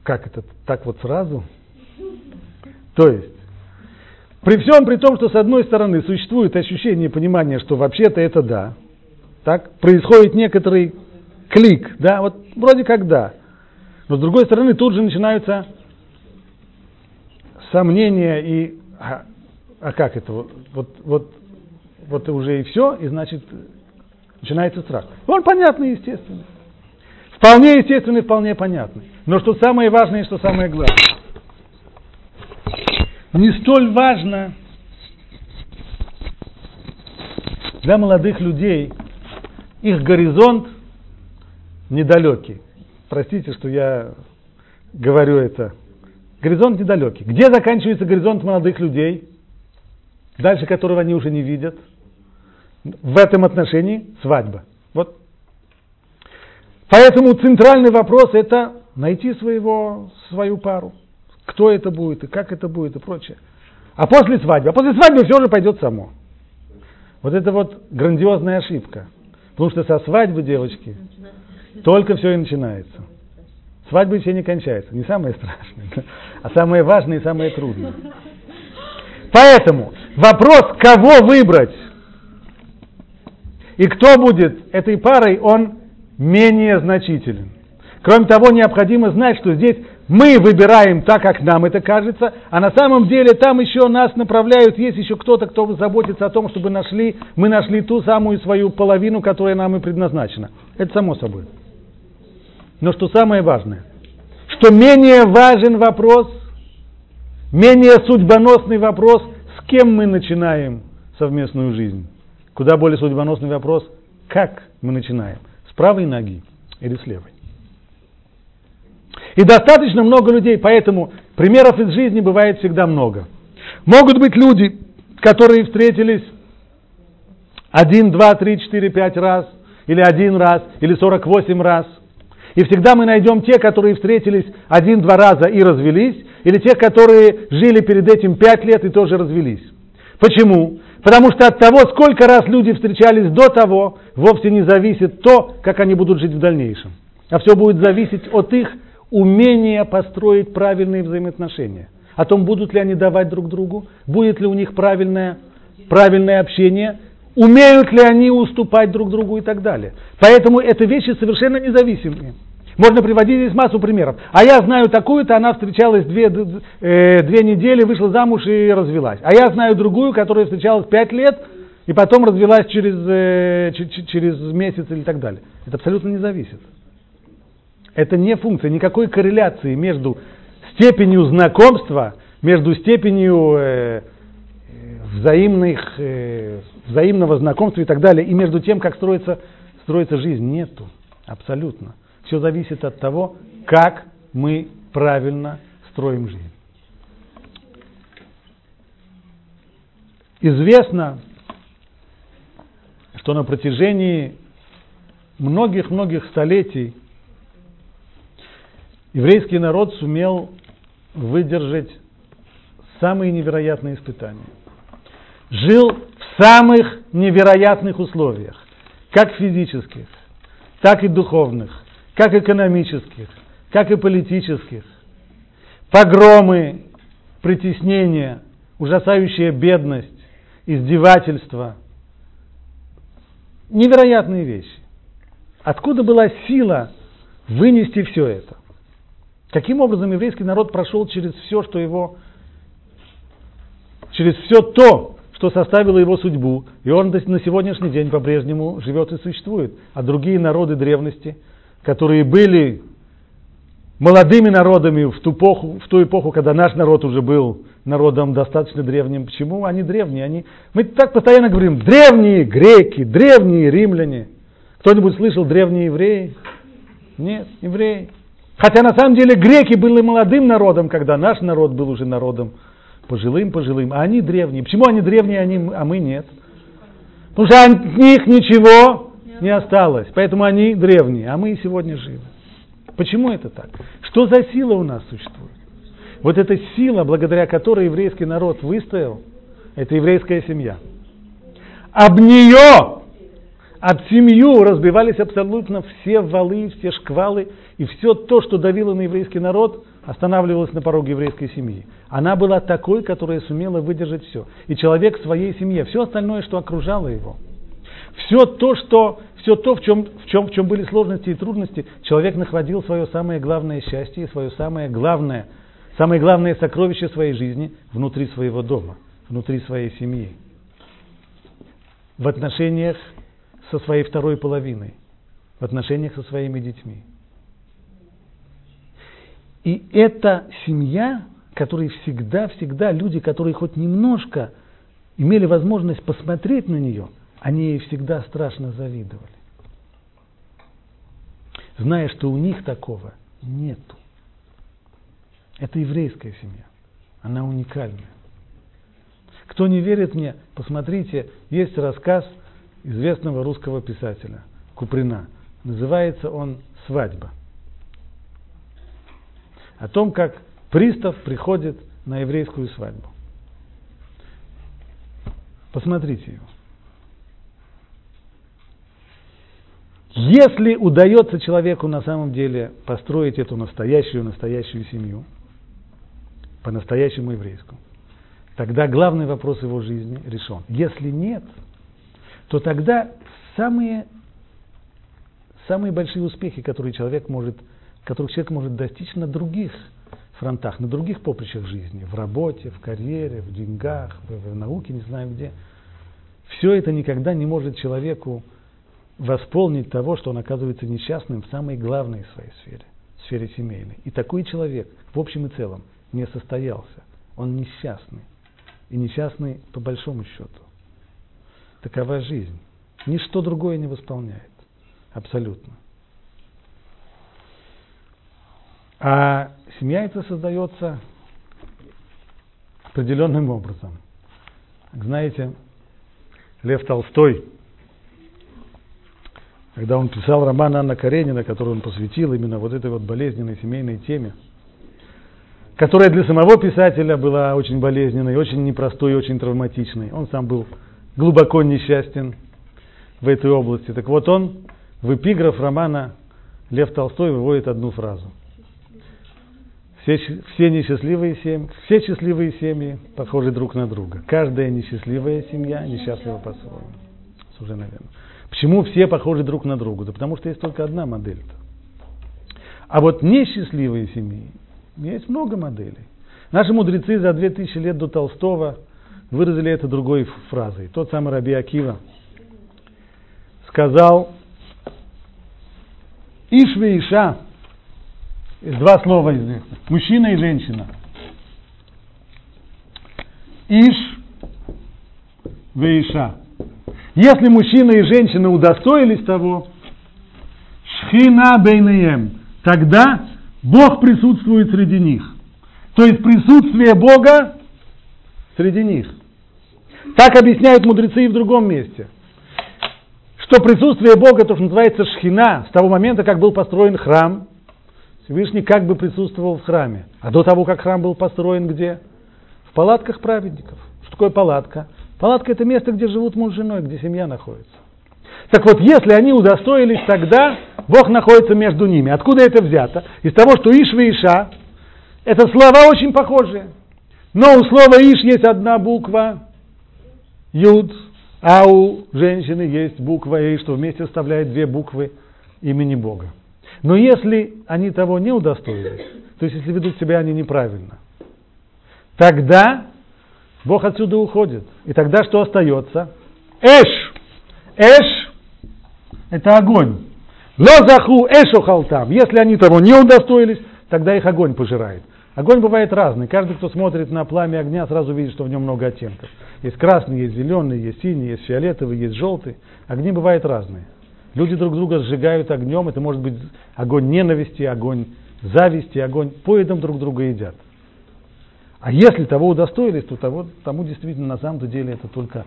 Как это? Так вот сразу? То есть, при всем при том, что с одной стороны существует ощущение понимания, что вообще-то это да, так, происходит некоторый клик, да, вот вроде как да. Но с другой стороны тут же начинаются сомнения и а, а как это вот, вот, вот, уже и все, и значит начинается страх. Он понятный, естественно. Вполне естественный, вполне понятный. Но что самое важное и что самое главное. не столь важно для молодых людей, их горизонт недалекий. Простите, что я говорю это. Горизонт недалекий. Где заканчивается горизонт молодых людей, дальше которого они уже не видят? В этом отношении свадьба. Вот. Поэтому центральный вопрос это найти своего, свою пару. Кто это будет и как это будет и прочее. А после свадьбы, а после свадьбы все же пойдет само. Вот это вот грандиозная ошибка. Потому что со свадьбы, девочки, только все и начинается. Свадьбы все не кончаются. Не самое страшное, а самое важное и самое трудное. Поэтому вопрос, кого выбрать и кто будет этой парой, он менее значителен. Кроме того, необходимо знать, что здесь мы выбираем так, как нам это кажется, а на самом деле там еще нас направляют, есть еще кто-то, кто заботится о том, чтобы нашли, мы нашли ту самую свою половину, которая нам и предназначена. Это само собой. Но что самое важное, что менее важен вопрос, менее судьбоносный вопрос, с кем мы начинаем совместную жизнь. Куда более судьбоносный вопрос, как мы начинаем, правой ноги или с левой. И достаточно много людей, поэтому примеров из жизни бывает всегда много. Могут быть люди, которые встретились один, два, три, четыре, пять раз, или один раз, или сорок восемь раз. И всегда мы найдем те, которые встретились один-два раза и развелись, или тех, которые жили перед этим пять лет и тоже развелись. Почему? Потому что от того, сколько раз люди встречались до того, вовсе не зависит то, как они будут жить в дальнейшем. А все будет зависеть от их умение построить правильные взаимоотношения. О том, будут ли они давать друг другу, будет ли у них правильное, правильное общение, умеют ли они уступать друг другу и так далее. Поэтому это вещи совершенно независимые. Можно приводить здесь массу примеров. А я знаю такую-то, она встречалась две, э, две недели, вышла замуж и развелась. А я знаю другую, которая встречалась пять лет, и потом развелась через, э, через месяц или так далее. Это абсолютно не зависит. Это не функция, никакой корреляции между степенью знакомства, между степенью э, взаимных, взаимного знакомства и так далее, и между тем, как строится, строится жизнь, нету. Абсолютно. Все зависит от того, как мы правильно строим жизнь. Известно, что на протяжении многих-многих столетий еврейский народ сумел выдержать самые невероятные испытания. Жил в самых невероятных условиях, как физических, так и духовных, как экономических, как и политических. Погромы, притеснения, ужасающая бедность, издевательства. Невероятные вещи. Откуда была сила вынести все это? Каким образом еврейский народ прошел через все, что его, через все то, что составило его судьбу, и он на сегодняшний день по-прежнему живет и существует. А другие народы древности, которые были молодыми народами в ту, эпоху, в ту эпоху, когда наш народ уже был народом достаточно древним. Почему? Они древние. Они... Мы так постоянно говорим, древние греки, древние римляне. Кто-нибудь слышал древние евреи? Нет, евреи. Хотя на самом деле греки были молодым народом, когда наш народ был уже народом пожилым, пожилым, а они древние. Почему они древние, они, а мы нет? Потому что от них ничего не осталось, поэтому они древние, а мы сегодня живы. Почему это так? Что за сила у нас существует? Вот эта сила, благодаря которой еврейский народ выстоял, это еврейская семья. Об нее об семью разбивались абсолютно все валы, все шквалы, и все то, что давило на еврейский народ, останавливалось на пороге еврейской семьи. Она была такой, которая сумела выдержать все. И человек в своей семье, все остальное, что окружало его, все то, что, все то в, чем, в, чем, в чем были сложности и трудности, человек находил свое самое главное счастье и свое самое главное, самое главное сокровище своей жизни внутри своего дома, внутри своей семьи. В отношениях со своей второй половиной, в отношениях со своими детьми. И эта семья, которые всегда-всегда, люди, которые хоть немножко имели возможность посмотреть на нее, они всегда страшно завидовали. Зная, что у них такого нету. Это еврейская семья. Она уникальная. Кто не верит мне, посмотрите, есть рассказ известного русского писателя Куприна. Называется он «Свадьба». О том, как пристав приходит на еврейскую свадьбу. Посмотрите его. Если удается человеку на самом деле построить эту настоящую, настоящую семью, по-настоящему еврейскую, тогда главный вопрос его жизни решен. Если нет, то тогда самые, самые большие успехи, которые человек может, которых человек может достичь на других фронтах, на других поприщах жизни, в работе, в карьере, в деньгах, в, в науке, не знаю где, все это никогда не может человеку восполнить того, что он оказывается несчастным в самой главной своей сфере, в сфере семейной. И такой человек в общем и целом не состоялся. Он несчастный. И несчастный по большому счету. Такова жизнь. Ничто другое не восполняет. Абсолютно. А семья это создается определенным образом. Знаете, Лев Толстой – когда он писал роман Анна Каренина, который он посвятил именно вот этой вот болезненной семейной теме, которая для самого писателя была очень болезненной, очень непростой и очень травматичной. Он сам был глубоко несчастен в этой области. Так вот он в эпиграф романа Лев Толстой выводит одну фразу. Все, все несчастливые семьи, все счастливые семьи похожи друг на друга. Каждая несчастливая семья несчастлива по-своему. Уже, наверное. Почему все похожи друг на друга? Да потому что есть только одна модель-то. А вот несчастливые семьи, есть много моделей. Наши мудрецы за 2000 лет до Толстого выразили это другой фразой. Тот самый Раби Акива сказал, Ишве Иша, два слова известных, мужчина и женщина. Иш Вейша. Если мужчина и женщина удостоились того, шхина бейнеем, тогда Бог присутствует среди них. То есть присутствие Бога среди них. Так объясняют мудрецы и в другом месте. Что присутствие Бога, то, что называется шхина, с того момента, как был построен храм, Всевышний как бы присутствовал в храме. А до того, как храм был построен где? В палатках праведников. Что такое палатка? Палатка это место, где живут муж с женой, где семья находится. Так вот, если они удостоились, тогда Бог находится между ними. Откуда это взято? Из того, что Иш и Иша, это слова очень похожие. Но у слова Иш есть одна буква Юд, а у женщины есть буква И, что вместе составляет две буквы имени Бога. Но если они того не удостоились, то есть если ведут себя они неправильно, тогда Бог отсюда уходит. И тогда что остается? Эш. Эш – это огонь. Лозаху эшу халтам. Если они того не удостоились, тогда их огонь пожирает. Огонь бывает разный. Каждый, кто смотрит на пламя огня, сразу видит, что в нем много оттенков. Есть красный, есть зеленый, есть синий, есть фиолетовый, есть желтый. Огни бывают разные. Люди друг друга сжигают огнем. Это может быть огонь ненависти, огонь зависти, огонь поедом друг друга едят. А если того удостоились, то того, тому действительно на самом деле это только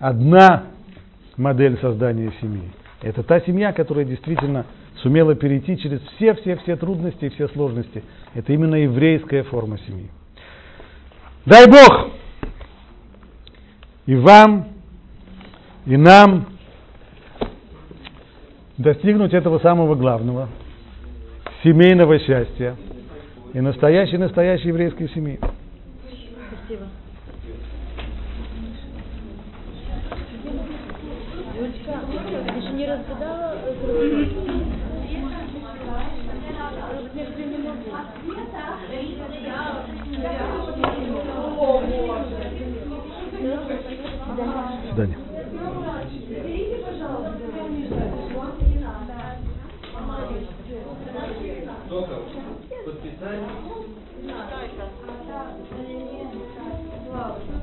одна модель создания семьи. Это та семья, которая действительно сумела перейти через все-все-все трудности и все сложности. Это именно еврейская форма семьи. Дай Бог и вам, и нам достигнуть этого самого главного, семейного счастья – и настоящей-настоящей еврейской семьи.
Спасибо. Ты же не разгадала